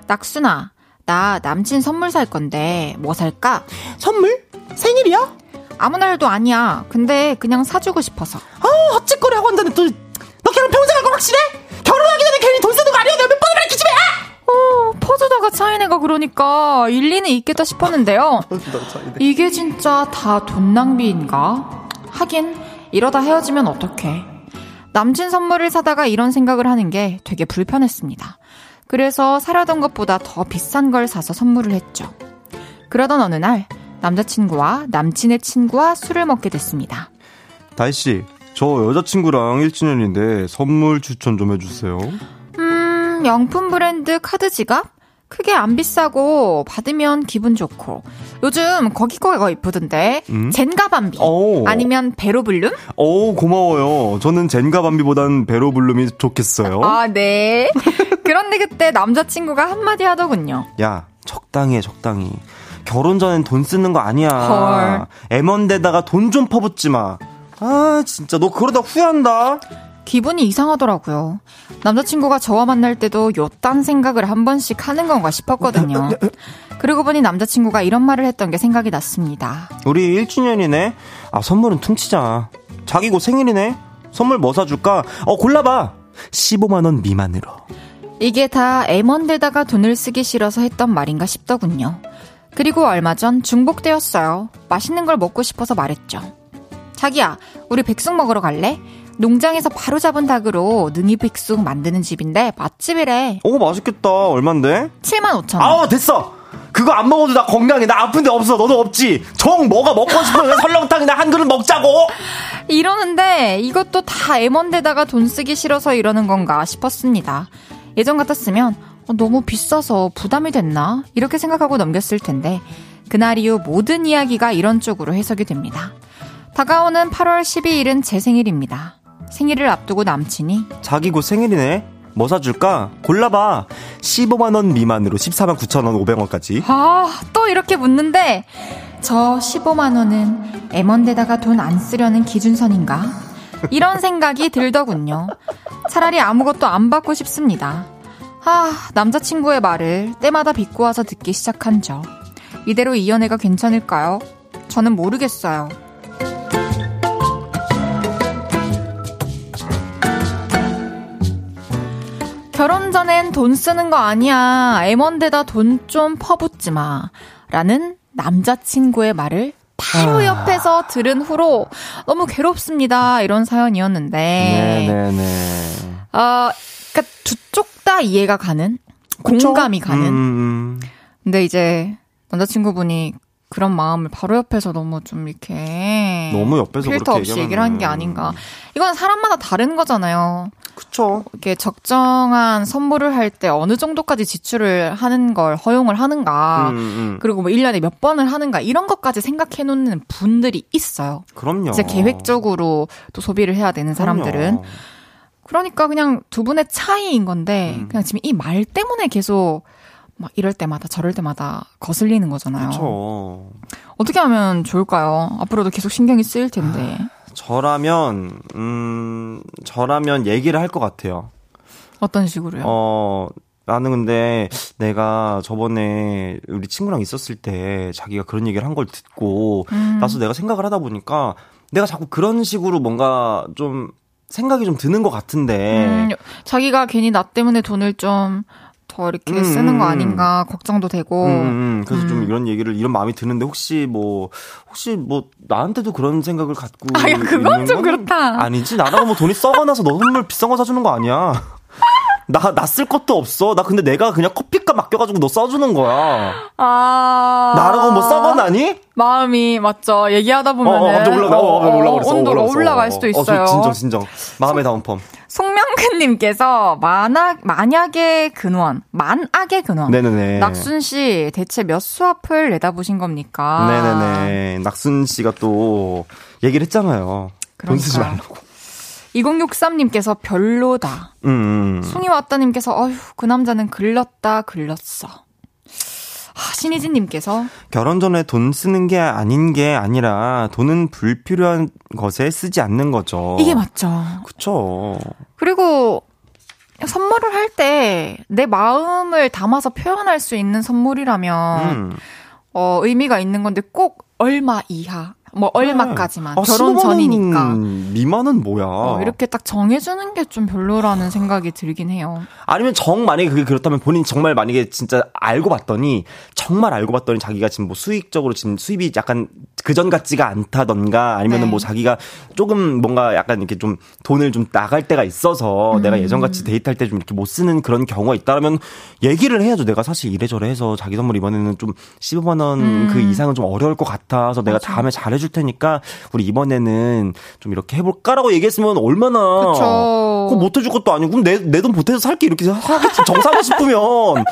Speaker 1: 낙순아, 나 남친 선물 살 건데 뭐 살까?
Speaker 6: 선물? 생일이야?
Speaker 1: 아무 날도 아니야. 근데 그냥 사주고 싶어서.
Speaker 6: 어, 헛짓거리 하고 한다는데 또, 너 걔랑 평생 할 거 확실해? 결혼하기 전에 괜히 돈 쓰는 거 아니야? 내가 몇 번을 말했지, 왜?
Speaker 1: 어, 퍼주다가 차이네가 그러니까 일리는 있겠다 싶었는데요. [laughs] 이게 진짜 다 돈 낭비인가? 하긴 이러다 헤어지면 어떡해. 남친 선물을 사다가 이런 생각을 하는 게 되게 불편했습니다. 그래서 사려던 것보다 더 비싼 걸 사서 선물을 했죠. 그러던 어느 날 남자친구와 남친의 친구와 술을 먹게 됐습니다.
Speaker 5: 다희씨, 저 여자친구랑 1주년인데 선물 추천 좀 해주세요.
Speaker 1: 음, 명품 브랜드 카드 지갑? 크게 안 비싸고 받으면 기분 좋고 요즘 거기 거가 이쁘던데
Speaker 5: 음?
Speaker 1: 젠가밤비
Speaker 5: 오.
Speaker 1: 아니면 베로블룸?
Speaker 5: 오, 고마워요. 저는 젠가 밤비보단 베로블룸이 좋겠어요.
Speaker 1: 아 네. [laughs] 그런데 그때 남자친구가 한마디 하더군요.
Speaker 5: 야, 적당히 해, 적당히. 결혼 전엔 돈 쓰는 거 아니야.
Speaker 1: 헐.
Speaker 5: M1데다가 돈 좀 퍼붓지 마. 아, 진짜 너 그러다 후회한다.
Speaker 1: 기분이 이상하더라고요. 남자친구가 저와 만날 때도 요딴 생각을 한 번씩 하는 건가 싶었거든요. 그러고 보니 남자친구가 이런 말을 했던 게 생각이 났습니다.
Speaker 5: 우리 1주년이네. 아, 선물은 퉁치자. 자기 곧 생일이네. 선물 뭐 사줄까? 어, 골라봐. 15만원 미만으로.
Speaker 1: 이게 다 M1데다가 돈을 쓰기 싫어서 했던 말인가 싶더군요. 그리고 얼마 전 중복되었어요. 맛있는 걸 먹고 싶어서 말했죠. 자기야, 우리 백숙 먹으러 갈래? 농장에서 바로 잡은 닭으로 능이 백숙 만드는 집인데 맛집이래.
Speaker 5: 오, 맛있겠다. 얼만데?
Speaker 1: 7만 5천 원.
Speaker 5: 아우, 됐어! 그거 안 먹어도 나 건강해. 나 아픈 데 없어. 너도 없지. 정 뭐가 먹고 싶으면 설렁탕이나 한 그릇 먹자고!
Speaker 1: 이러는데 이것도 다 M1데다가 돈 쓰기 싫어서 이러는 건가 싶었습니다. 예전 같았으면 어, 너무 비싸서 부담이 됐나? 이렇게 생각하고 넘겼을 텐데 그날 이후 모든 이야기가 이런 쪽으로 해석이 됩니다. 다가오는 8월 12일은 제 생일입니다. 생일을 앞두고 남친이
Speaker 5: 자기 곧 생일이네. 뭐 사줄까? 골라봐. 15만원 미만으로 14만 9천원 500원까지.
Speaker 1: 아, 또 이렇게 묻는데 저 15만 원은 M1데다가 돈 안 쓰려는 기준선인가? 이런 생각이 들더군요. 차라리 아무것도 안 받고 싶습니다. 아, 남자친구의 말을 때마다 비꼬아서 듣기 시작한 저. 이대로 이 연애가 괜찮을까요? 저는 모르겠어요. 결혼 전엔 돈 쓰는 거 아니야. M1데다 돈 좀 퍼붓지 마. 라는 남자친구의 말을 바로
Speaker 5: 아.
Speaker 1: 옆에서 들은 후로 너무 괴롭습니다. 이런 사연이었는데.
Speaker 5: 네네네.
Speaker 1: 어, 그니까 두 쪽 다 이해가 가는? 공감이 가는?
Speaker 5: 음,
Speaker 1: 근데 이제 남자친구분이 그런 마음을 바로 옆에서 너무 좀 이렇게
Speaker 5: 너무 옆에서
Speaker 1: 필터 없이 얘기를 한 게 아닌가. 이건 사람마다 다른 거잖아요.
Speaker 5: 그쵸.
Speaker 1: 이렇게 적정한 선물을 할 때 어느 정도까지 지출을 하는 걸 허용을 하는가.
Speaker 5: 음, 음.
Speaker 1: 그리고 뭐 1년에 몇 번을 하는가 이런 것까지 생각해 놓는 분들이 있어요.
Speaker 5: 그럼요.
Speaker 1: 진짜 계획적으로 또 소비를 해야 되는 사람들은.
Speaker 5: 그럼요.
Speaker 1: 그러니까 그냥 두 분의 차이인 건데
Speaker 5: 음.
Speaker 1: 그냥 지금 이 말 때문에 계속 막 이럴 때마다 저럴 때마다 거슬리는 거잖아요.
Speaker 5: 그쵸.
Speaker 1: 어떻게 하면 좋을까요? 앞으로도 계속 신경이 쓰일 텐데.
Speaker 5: 저라면, 음, 저라면 얘기를 할 것 같아요.
Speaker 1: 어떤 식으로요?
Speaker 5: 어, 나는 근데 내가 저번에 우리 친구랑 있었을 때 자기가 그런 얘기를 한 걸 듣고
Speaker 1: 음.
Speaker 5: 나서 내가 생각을 하다 보니까 내가 자꾸 그런 식으로 뭔가 좀 생각이 좀 드는 것 같은데
Speaker 1: 음, 자기가 괜히 나 때문에 돈을 좀 더 이렇게
Speaker 5: 음,
Speaker 1: 쓰는 거
Speaker 5: 음.
Speaker 1: 아닌가 걱정도 되고.
Speaker 5: 음, 음, 그래서 좀
Speaker 1: 음.
Speaker 5: 이런 얘기를 이런 마음이 드는데 혹시 뭐 혹시 뭐 나한테도 그런 생각을 갖고
Speaker 1: 아, 야, 그건
Speaker 5: 좀건
Speaker 1: 그렇다.
Speaker 5: 아니지 나라고 뭐 돈이 썩어나서 너 선물 비싼 거 사주는 거 아니야 나 나 쓸 것도 없어 나 근데 내가 그냥 커피값 맡겨가지고 너 써주는 거야
Speaker 1: 아.
Speaker 5: 나라고 뭐 썩어나니?
Speaker 1: 마음이 맞죠. 얘기하다 보면
Speaker 5: 어, 어, 갑자기 올라가, 어, 갑자기 올라가 그랬어.
Speaker 1: 온도가. 올라갈 수도
Speaker 5: 어, 어,
Speaker 1: 있어요.
Speaker 5: 진정, 진정. 마음의 다운펌.
Speaker 1: 송명근님께서 만악 만약의 근원, 만악의 근원.
Speaker 5: 네네네.
Speaker 1: 낙순 씨 대체 몇 수앞을 내다보신 겁니까?
Speaker 5: 네네네. 낙순 씨가 또 얘기를 했잖아요. 돈 쓰지. 말라고.
Speaker 1: 2063님께서 별로다.
Speaker 5: 음, 음.
Speaker 1: 송이 왔다님께서 어휴 그 남자는 글렀다 글렀어. 아, 신희진님께서
Speaker 5: 결혼 전에 돈 쓰는 게 아닌 게 아니라 돈은 불필요한 것에 쓰지 않는 거죠.
Speaker 1: 이게 맞죠.
Speaker 5: 그쵸.
Speaker 1: 그리고 선물을 할 때 내 마음을 담아서 표현할 수 있는 선물이라면
Speaker 5: 음.
Speaker 1: 어, 의미가 있는 건데 꼭 얼마 이하, 뭐 얼마까지만
Speaker 5: 아,
Speaker 1: 결혼
Speaker 5: 15만 원
Speaker 1: 전이니까
Speaker 5: 미만은 뭐야.
Speaker 1: 어, 이렇게 딱 정해주는 게 좀 별로라는 생각이 들긴 해요.
Speaker 5: 아니면 정 만약에 그게 그렇다면 본인이 정말 만약에 진짜 알고 봤더니 정말 알고 봤더니 자기가 지금 뭐 수익적으로 지금 수입이 약간 그전 같지가 않다던가 아니면은
Speaker 1: 네.
Speaker 5: 뭐 자기가 조금 뭔가 약간 이렇게 좀 돈을 좀 나갈 때가 있어서
Speaker 1: 음.
Speaker 5: 내가 예전 같이 데이트할 때 좀 이렇게 못 쓰는 그런 경우가 있다면 얘기를 해야죠. 내가 사실 이래저래 해서 자기 선물 이번에는 좀 15만 원그
Speaker 1: 음.
Speaker 5: 이상은 좀 어려울 것 같아서 내가 다음에 잘해 줄 테니까 우리 이번에는 좀 이렇게 해볼까라고 얘기했으면 얼마나
Speaker 1: 그쵸.
Speaker 5: 그거 못 해줄 것도 아니고 그럼 내내 돈 보태서 살게 이렇게 하겠지 정사하고 싶으면 그럼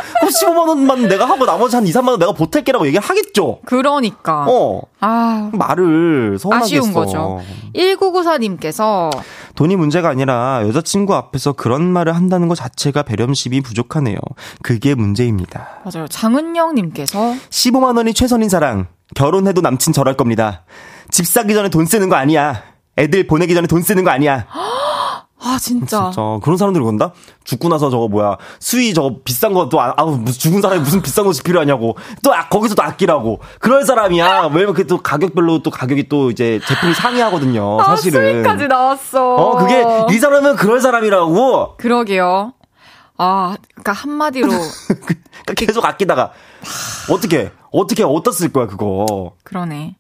Speaker 5: 15만 원만 내가 하고 나머지 한 2, 3만 원 내가 보탤게라고 얘기를 하겠죠.
Speaker 1: 그러니까.
Speaker 5: 어
Speaker 1: 아,
Speaker 5: 말을 서운하게
Speaker 1: 아쉬운. 거죠. 1994님께서
Speaker 5: 돈이 문제가 아니라 여자친구 앞에서 그런 말을 한다는 것 자체가 배려심이 부족하네요. 그게 문제입니다.
Speaker 1: 맞아요. 장은영님께서
Speaker 5: 15만 원이 최선인 사랑. 결혼해도 남친 절할 겁니다. 집 사기 전에 돈 쓰는 거 아니야. 애들 보내기 전에 돈 쓰는 거 아니야. [gasps]
Speaker 1: 아 진짜
Speaker 5: 진짜 그런 사람들이 건다? 죽고 나서 저거 뭐야 수위 저거 비싼 거또 아우 무슨 죽은 사람이 무슨 비싼 것이 필요하냐고 또 아, 거기서 또 아끼라고 그럴 사람이야 왜냐면 그또 가격별로 또 가격이 또 이제 제품이 상이하거든요 사실은
Speaker 1: 아, 수위까지 나왔어.
Speaker 5: 어 그게 이 사람은 그럴 사람이라고
Speaker 1: 그러게요. 아, 그러니까 한마디로 [laughs]
Speaker 5: 그러니까 계속 아끼다가 어떻게 어떻게 어디다 쓸 거야 그거
Speaker 1: 그러네.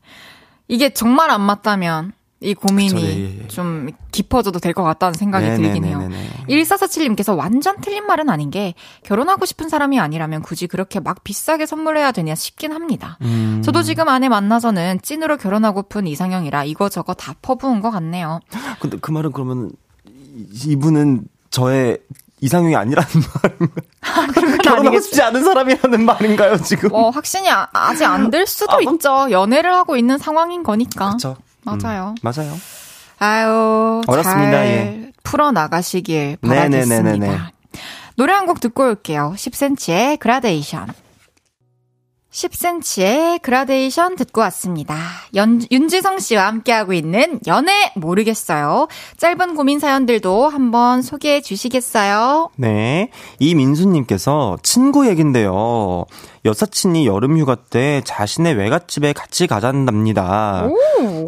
Speaker 1: 이게 정말 안 맞다면 이 고민이
Speaker 5: 그쵸, 예, 예.
Speaker 1: 좀 깊어져도 될 것 같다는 생각이 들긴 해요.
Speaker 5: 네네네네네.
Speaker 1: 1447님께서 완전 틀린 말은 아닌 게 결혼하고 싶은 사람이 아니라면 굳이 그렇게 막 비싸게 선물해야 되냐 싶긴 합니다.
Speaker 5: 음.
Speaker 1: 저도 지금 아내 만나서는 찐으로 결혼하고픈 이상형이라 이거저거 다 퍼부은 것 같네요.
Speaker 5: 근데 그 말은 그러면 이- 이분은 저의 이상형이 아니라는 [laughs] 말 결혼하고
Speaker 1: 아니겠지.
Speaker 5: 싶지 않은 사람이라는 말인가요 지금
Speaker 1: 어, 확신이 아, 아직 안 될 수도
Speaker 5: 아,
Speaker 1: 있죠. 연애를 하고 있는 상황인 거니까.
Speaker 5: 그쵸.
Speaker 1: 맞아요.
Speaker 5: 음, 맞아요.
Speaker 1: 아유,
Speaker 5: 어렵습니다,
Speaker 1: 잘
Speaker 5: 예.
Speaker 1: 풀어 나가시길 바라겠습니다.
Speaker 5: 네네네네네.
Speaker 1: 노래 한 곡 듣고 올게요. 10cm의 그라데이션. 10cm의 그라데이션 듣고 왔습니다. 연, 윤지성 씨와 함께하고 있는 연애 모르겠어요. 짧은 고민 사연들도 한번 소개해 주시겠어요?
Speaker 5: 네. 이민수님께서 친구 얘긴데요. 여사친이 여름 휴가 때 자신의 외갓집에 같이 가잔답니다.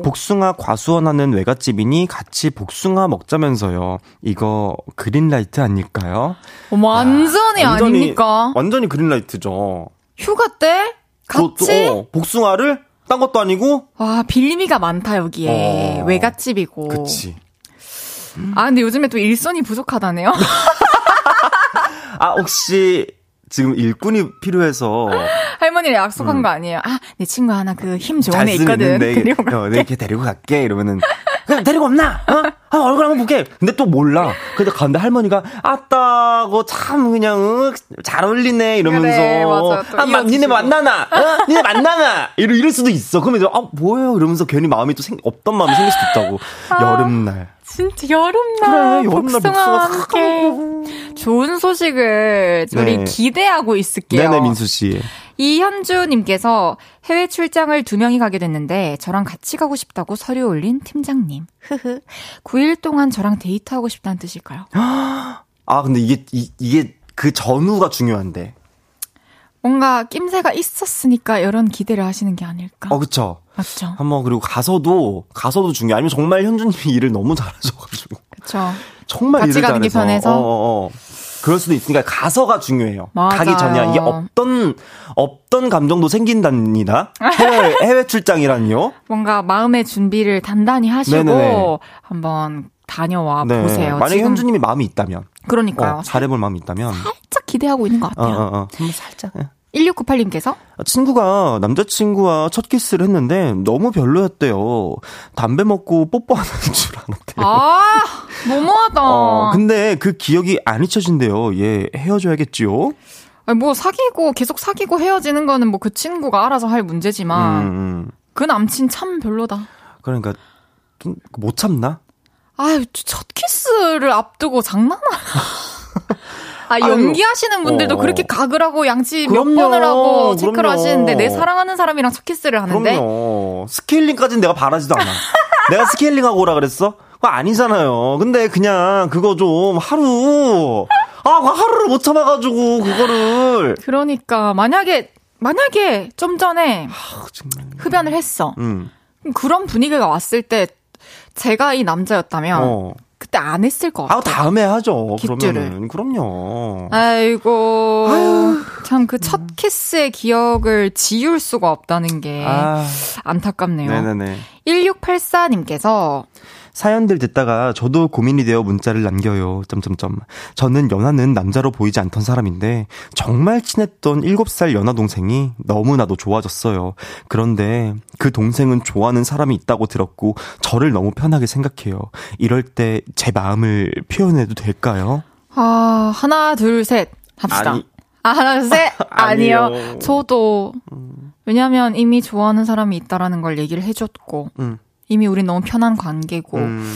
Speaker 5: 복숭아 과수원하는 외갓집이니 같이 복숭아 먹자면서요. 이거 그린라이트 아닐까요?
Speaker 1: 완전히, 아닙니까?
Speaker 5: 완전히 그린라이트죠.
Speaker 1: 휴가 때?
Speaker 5: 또- 또,
Speaker 1: 같이?
Speaker 5: 어, 복숭아를 딴 것도 아니고
Speaker 1: 와, 빌미가 많다, 여기에.
Speaker 5: 어.
Speaker 1: 외갓집이고.
Speaker 5: 그치.
Speaker 1: 아, 근데 요즘에 또 일손이 부족하다네요. [laughs]
Speaker 5: 아, 혹시 지금 일꾼이 필요해서
Speaker 1: 할머니랑 약속한 거 아니에요? 아, 내 친구 하나 그 힘 좋은 잘애 있거든. [laughs] 데리고 가.
Speaker 5: 어, 데리고 갈게 이러면은 그냥 데리고 없나? 어? 아, 얼굴 한번 볼게. 근데 또 몰라. 근데 가는데 할머니가 아따고 참 그냥 어, 잘 어울리네 이러면서
Speaker 1: 그래, 맞아. 또
Speaker 5: 아, 마, 니네. 만나나? 어? 니네 만나나? 이럴, 이럴 수도 있어. 그러면 이제 아 뭐예요? 이러면서 괜히 마음이 또 생, 없던 마음이 생길 수도 있다고. 여름날.
Speaker 1: 진짜 여름날
Speaker 5: 그래,
Speaker 1: 복숭아 함께 좋은 소식을 우리
Speaker 5: 네.
Speaker 1: 기대하고 있을게요.
Speaker 5: 네네 민수 씨.
Speaker 1: 이현주님께서 해외 출장을 두 명이 가게 됐는데 저랑 같이 가고 싶다고 서류 올린 팀장님. 흐흐. 9일 동안 저랑 데이트하고 싶다는 뜻일까요?
Speaker 5: 아 근데 이게 이, 이게 그 전후가 중요한데.
Speaker 1: 뭔가 낌새가 있었으니까 이런 기대를 하시는 게 아닐까?
Speaker 5: 어 그쵸.
Speaker 1: 맞죠?
Speaker 5: 한번 그리고 가서도 가서도 중요. 아니면 정말 현주님이 일을 너무 잘하셔가지고
Speaker 1: 그쵸.
Speaker 5: 정말
Speaker 1: 같이
Speaker 5: 일을
Speaker 1: 가는 게
Speaker 5: 잘해서.
Speaker 1: 편해서?
Speaker 5: 어, 어, 어. 그럴 수도 있으니까 가서가 중요해요.
Speaker 1: 맞아요.
Speaker 5: 가기 전이야 이게 없던 없던 감정도 생긴답니다. 해외 [laughs] 해외 출장이란요.
Speaker 1: 뭔가 마음의 준비를 단단히 하시고
Speaker 5: 네네네.
Speaker 1: 한번 다녀와
Speaker 5: 네.
Speaker 1: 보세요.
Speaker 5: 만약에
Speaker 1: 지금
Speaker 5: 현주님이 마음이 있다면,
Speaker 1: 그러니까요.
Speaker 5: 어, 잘해볼 마음이 있다면,
Speaker 1: 살짝 기대하고 있는 것
Speaker 5: 어,
Speaker 1: 같아요.
Speaker 5: 어, 어, 한번 살짝. 예.
Speaker 1: 1698님께서
Speaker 5: 친구가 남자친구와 첫 키스를 했는데 너무 별로였대요. 담배 먹고 뽀뽀하는 [laughs] 줄 알았대요.
Speaker 1: 아, 너무하다.
Speaker 5: 어, 근데 그 기억이 안 잊혀진대요. 얘 헤어져야겠지요?
Speaker 1: 아니, 뭐 사귀고 계속 사귀고 헤어지는 거는 뭐 그 친구가 알아서 할 문제지만
Speaker 5: 음, 음.
Speaker 1: 그 남친 참 별로다.
Speaker 5: 그러니까 좀 못 참나?
Speaker 1: 아유, 첫 키스를 앞두고 장난하나? [laughs] 아, 연기하시는 분들도
Speaker 5: 어.
Speaker 1: 그렇게 각을 하고 양치
Speaker 5: 그럼요,
Speaker 1: 몇 번을 하고 체크를
Speaker 5: 그럼요.
Speaker 1: 하시는데 내 사랑하는 사람이랑 첫 키스를 하는데
Speaker 5: 그럼요. 스케일링까지는 내가 바라지도 않아. [laughs] 내가 스케일링하고 오라 그랬어? 그거 아니잖아요. 근데 그냥 그거 좀 하루 아, 그 하루를 못 참아가지고 그거를
Speaker 1: 그러니까 만약에 만약에 좀 전에
Speaker 5: 아.
Speaker 1: 흡연을 했어.
Speaker 5: 음.
Speaker 1: 그런 분위기가 왔을 때 제가 이 남자였다면
Speaker 5: 어.
Speaker 1: 그때 안 했을 것 같아요.
Speaker 5: 아, 다음에 하죠. 그러면은 그럼요.
Speaker 1: 아이고 참 그 첫 키스의 기억을 지울 수가 없다는 게
Speaker 5: 아,
Speaker 1: 안타깝네요.
Speaker 5: 네네네.
Speaker 1: 1684님께서
Speaker 5: 사연들 듣다가 저도 고민이 되어 문자를 남겨요. 점점점. 저는 연하는 남자로 보이지 않던 사람인데 정말 친했던 7살 연하 동생이 너무나도 좋아졌어요. 그런데 그 동생은 좋아하는 사람이 있다고 들었고 저를 너무 편하게 생각해요. 이럴 때 제 마음을 표현해도 될까요?
Speaker 1: 아 하나 둘 셋 합시다.
Speaker 5: 아니.
Speaker 1: 아 하나 둘 셋 [laughs] 아니요.
Speaker 5: 아니요.
Speaker 1: 저도 왜냐하면 이미 좋아하는 사람이 있다라는 걸 얘기를 해줬고
Speaker 5: 음.
Speaker 1: 이미 우린 너무 편한 관계고
Speaker 5: 음.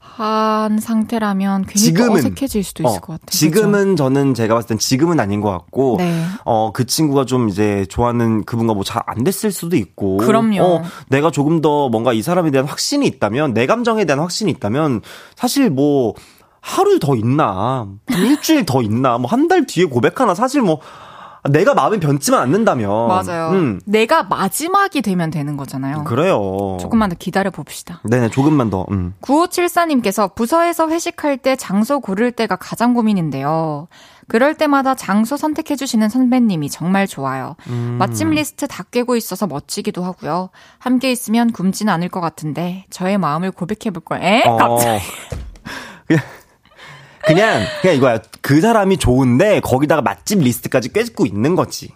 Speaker 1: 한 상태라면 괜히 또
Speaker 5: 지금은,
Speaker 1: 어색해질 수도 있을
Speaker 5: 어,
Speaker 1: 것 같아요.
Speaker 5: 지금은 저는 제가 봤을 땐 지금은 아닌 것 같고
Speaker 1: 네.
Speaker 5: 어, 그 친구가 좀 이제 좋아하는 그분과 뭐 잘 안 됐을 수도 있고.
Speaker 1: 그럼요.
Speaker 5: 어, 내가 조금 더 뭔가 이 사람에 대한 확신이 있다면, 내 감정에 대한 확신이 있다면, 사실 뭐, 하루 더 있나, 한 일주일 더 있나, 뭐 한 달 뒤에 고백하나, 사실 뭐, 내가 마음이 변치만 않는다면.
Speaker 1: 맞아요.
Speaker 5: 음,
Speaker 1: 내가 마지막이 되면 되는 거잖아요.
Speaker 5: 그래요.
Speaker 1: 조금만 더 기다려 봅시다.
Speaker 5: 네네, 조금만 더, 음.
Speaker 1: 9574님께서 부서에서 회식할 때 장소 고를 때가 가장 고민인데요. 그럴 때마다 장소 선택해주시는 선배님이 정말 좋아요.
Speaker 5: 음.
Speaker 1: 맛집 리스트 다 꿰고 있어서 멋지기도 하고요. 함께 있으면 굶진 않을 것 같은데 저의 마음을 고백해볼 거예요. 에?
Speaker 5: 어,
Speaker 1: 갑자기.
Speaker 5: 그냥, [laughs] 그냥, 그냥 이거야. 그 사람이 좋은데, 거기다가 맛집 리스트까지 꿰고 있는 거지.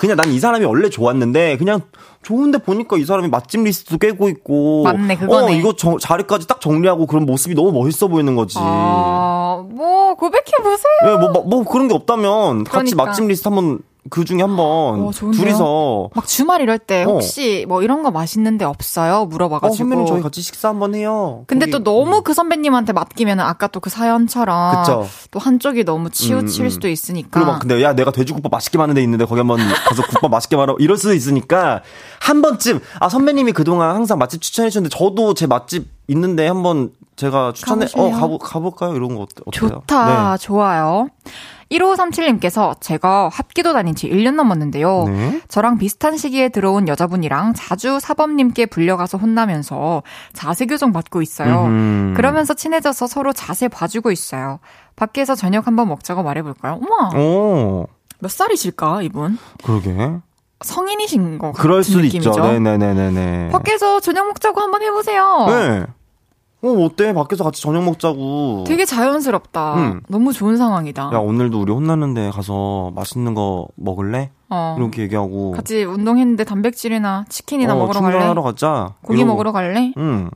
Speaker 5: 그냥 난 이 사람이 원래 좋았는데, 그냥 좋은데 보니까 이 사람이 맛집 리스트도 꿰고 있고.
Speaker 1: 맞네, 그거네.
Speaker 5: 어, 이거 정- 자리까지 딱 정리하고 그런 모습이 너무 멋있어 보이는 거지.
Speaker 1: 아, 뭐 고백해 보세요.
Speaker 5: 예, 뭐, 뭐, 뭐 그런 게 없다면, 같이
Speaker 1: 그러니까.
Speaker 5: 맛집 리스트 한번, 그 중에 한번,
Speaker 1: 어?
Speaker 5: 둘이서,
Speaker 1: 막 주말 이럴 때
Speaker 5: 어.
Speaker 1: 혹시 뭐 이런 거 맛있는데 없어요?
Speaker 5: 어,
Speaker 1: 물어봐가지고.
Speaker 5: 선배님 저희 같이 식사 한번 해요.
Speaker 1: 근데
Speaker 5: 거기-
Speaker 1: 또 너무 그 선배님한테 맡기면 아까 또 그 사연처럼
Speaker 5: 그쵸.
Speaker 1: 또 한쪽이 너무 치우칠
Speaker 5: 음, 음.
Speaker 1: 수도 있으니까.
Speaker 5: 그리고 막 근데 야 내가 돼지국밥 맛있게 만든 데 있는데 거기 한번 가서 국밥 맛있게 말아 이럴 수도 있으니까 한 번쯤 아 선배님이 그동안 항상 맛집 추천해 주셨는데 저도 제 맛집 있는데 한번 제가 추천해 어
Speaker 1: 가보실래요?
Speaker 5: 가보 가볼까요 이런 거 어때, 어때요?
Speaker 1: 좋다, 좋아요. 1537님께서 제가 합기도 다닌 지 1년 넘었는데요.
Speaker 5: 네.
Speaker 1: 저랑 비슷한 시기에 들어온 여자분이랑 자주 사범님께 불려가서 혼나면서 자세 교정 받고 있어요.
Speaker 5: 음흠.
Speaker 1: 그러면서 친해져서 서로 자세 봐주고 있어요. 밖에서 저녁 한번 먹자고 말해볼까요? 어머, 오몇 살이실까, 이분?
Speaker 5: 그러게
Speaker 1: 성인이신 것 같은
Speaker 5: 그럴 수도
Speaker 1: 느낌이죠.
Speaker 5: 있죠 네네네네네
Speaker 1: 밖에서 저녁 먹자고 한번 해보세요.
Speaker 5: 네. 어, 어때? 밖에서 같이 저녁 먹자고.
Speaker 1: 되게 자연스럽다.
Speaker 5: 음.
Speaker 1: 너무 좋은 상황이다.
Speaker 5: 야, 오늘도 우리 혼났는데 가서 맛있는 거 먹을래?
Speaker 1: 어.
Speaker 5: 이렇게 얘기하고.
Speaker 1: 같이 운동했는데 단백질이나 치킨이나
Speaker 5: 어,
Speaker 1: 먹으러 갈래?
Speaker 5: 충전하러 가자.
Speaker 1: 고기
Speaker 5: 이러고.
Speaker 1: 먹으러 갈래?
Speaker 5: 응.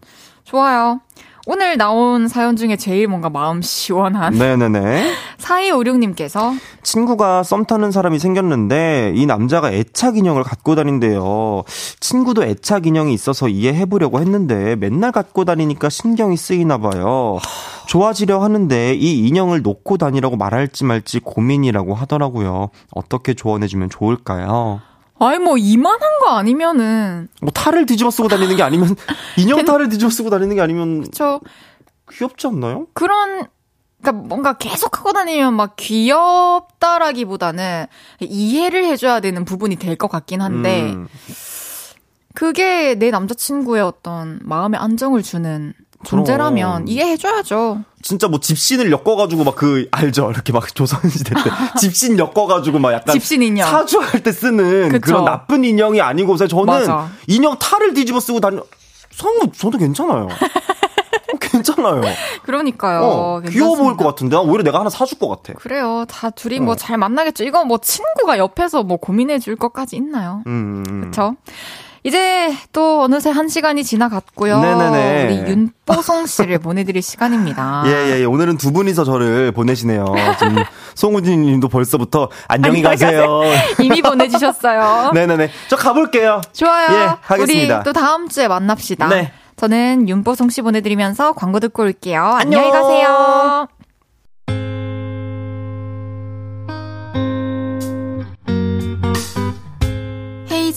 Speaker 1: 좋아요. 오늘 나온 사연 중에 제일 뭔가 마음 시원한
Speaker 5: 네네네. [laughs]
Speaker 1: 4256님께서
Speaker 5: 친구가 썸 타는 사람이 생겼는데 이 남자가 애착 인형을 갖고 다닌대요. 친구도 애착 인형이 있어서 이해해보려고 했는데 맨날 갖고 다니니까 신경이 쓰이나 봐요. 좋아지려 하는데 이 인형을 놓고 다니라고 말할지 말지 고민이라고 하더라고요. 어떻게 조언해주면 좋을까요?
Speaker 1: 아니 뭐 이만한 거 아니면은
Speaker 5: 뭐 탈을 뒤집어 쓰고 다니는 게 아니면 [laughs] 인형 탈을 뒤집어 쓰고 다니는 게 아니면
Speaker 1: 저
Speaker 5: 귀엽지 않나요?
Speaker 1: 그런 그러니까 뭔가 계속 하고 다니면 막 귀엽다라기보다는 이해를 해줘야 되는 부분이 될 것 같긴 한데
Speaker 5: 음,
Speaker 1: 그게 내 남자친구의 어떤 마음의 안정을 주는 존재라면
Speaker 5: 그럼.
Speaker 1: 이해해줘야죠.
Speaker 5: 진짜 뭐 집신을 엮어가지고 막 그 알죠? 이렇게 막 조선시대 때 [laughs] 집신 엮어가지고 막 약간
Speaker 1: 집신 인형.
Speaker 5: 사주할 때 쓰는
Speaker 1: 그쵸.
Speaker 5: 그런 나쁜 인형이 아니고서 저는
Speaker 1: 맞아.
Speaker 5: 인형 탈을 뒤집어 쓰고 다니. 성우 저도 괜찮아요. 어, 괜찮아요. [laughs]
Speaker 1: 그러니까요.
Speaker 5: 어, 귀여워 보일. 것 같은데 난 오히려 내가 하나 사줄 것 같아.
Speaker 1: 그래요. 다 둘이
Speaker 5: 어.
Speaker 1: 뭐잘 만나겠죠. 이거 뭐 친구가 옆에서 뭐 고민해 줄 것까지 있나요?
Speaker 5: 음, 음.
Speaker 1: 그쵸? 이제 또 어느새 한 시간이 지나갔고요.
Speaker 5: 네네네.
Speaker 1: 우리 윤뽀송 씨를 [laughs] 보내드릴 시간입니다.
Speaker 5: 예, 예, 예. 오늘은 두 분이서 저를 보내시네요. 지금 송우진 님도 벌써부터 안녕히 가세요. [laughs]
Speaker 1: 이미 보내주셨어요. [laughs]
Speaker 5: 네네네. 저 가볼게요.
Speaker 1: 좋아요.
Speaker 5: 예, 하겠습니다.
Speaker 1: 우리 또 다음 주에 만납시다.
Speaker 5: 네.
Speaker 1: 저는 윤뽀송 씨 보내드리면서 광고 듣고 올게요.
Speaker 5: 안녕.
Speaker 1: 안녕히 가세요.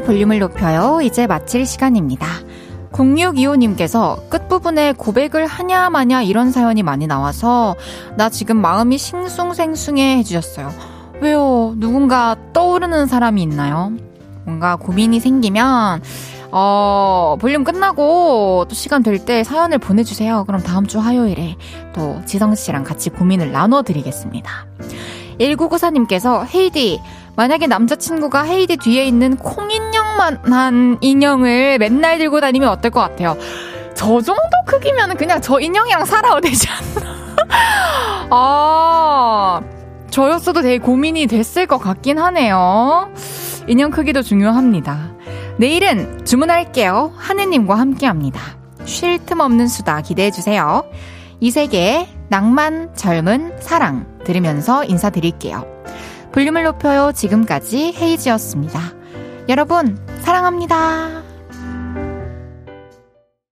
Speaker 1: 볼륨을 높여요. 이제 마칠 시간입니다. 0625님께서 끝부분에 고백을 하냐 마냐 이런 사연이 많이 나와서 나 지금 마음이 싱숭생숭해 해주셨어요. 왜요? 누군가 떠오르는 사람이 있나요? 뭔가 고민이 생기면 어, 볼륨 끝나고 또 시간 될 때 사연을 보내주세요. 그럼 다음 주 화요일에 또 지성 씨랑 같이 고민을 나눠드리겠습니다. 1994님께서 헤이디, 만약에 남자친구가 헤이디 뒤에 있는 콩인 형만한 인형을 맨날 들고 다니면 어떨 것 같아요? 저 정도 크기면 그냥 저 인형이랑 살아도 되지 않나? [laughs] 아, 저였어도 되게 고민이 됐을 것 같긴 하네요. 인형 크기도 중요합니다. 내일은 주문할게요. 하느님과 함께 합니다. 쉴 틈 없는 수다 기대해 주세요. 이 세계의 낭만, 젊은, 사랑 들으면서 인사드릴게요. 볼륨을 높여요. 지금까지 헤이지였습니다. 여러분, 사랑합니다.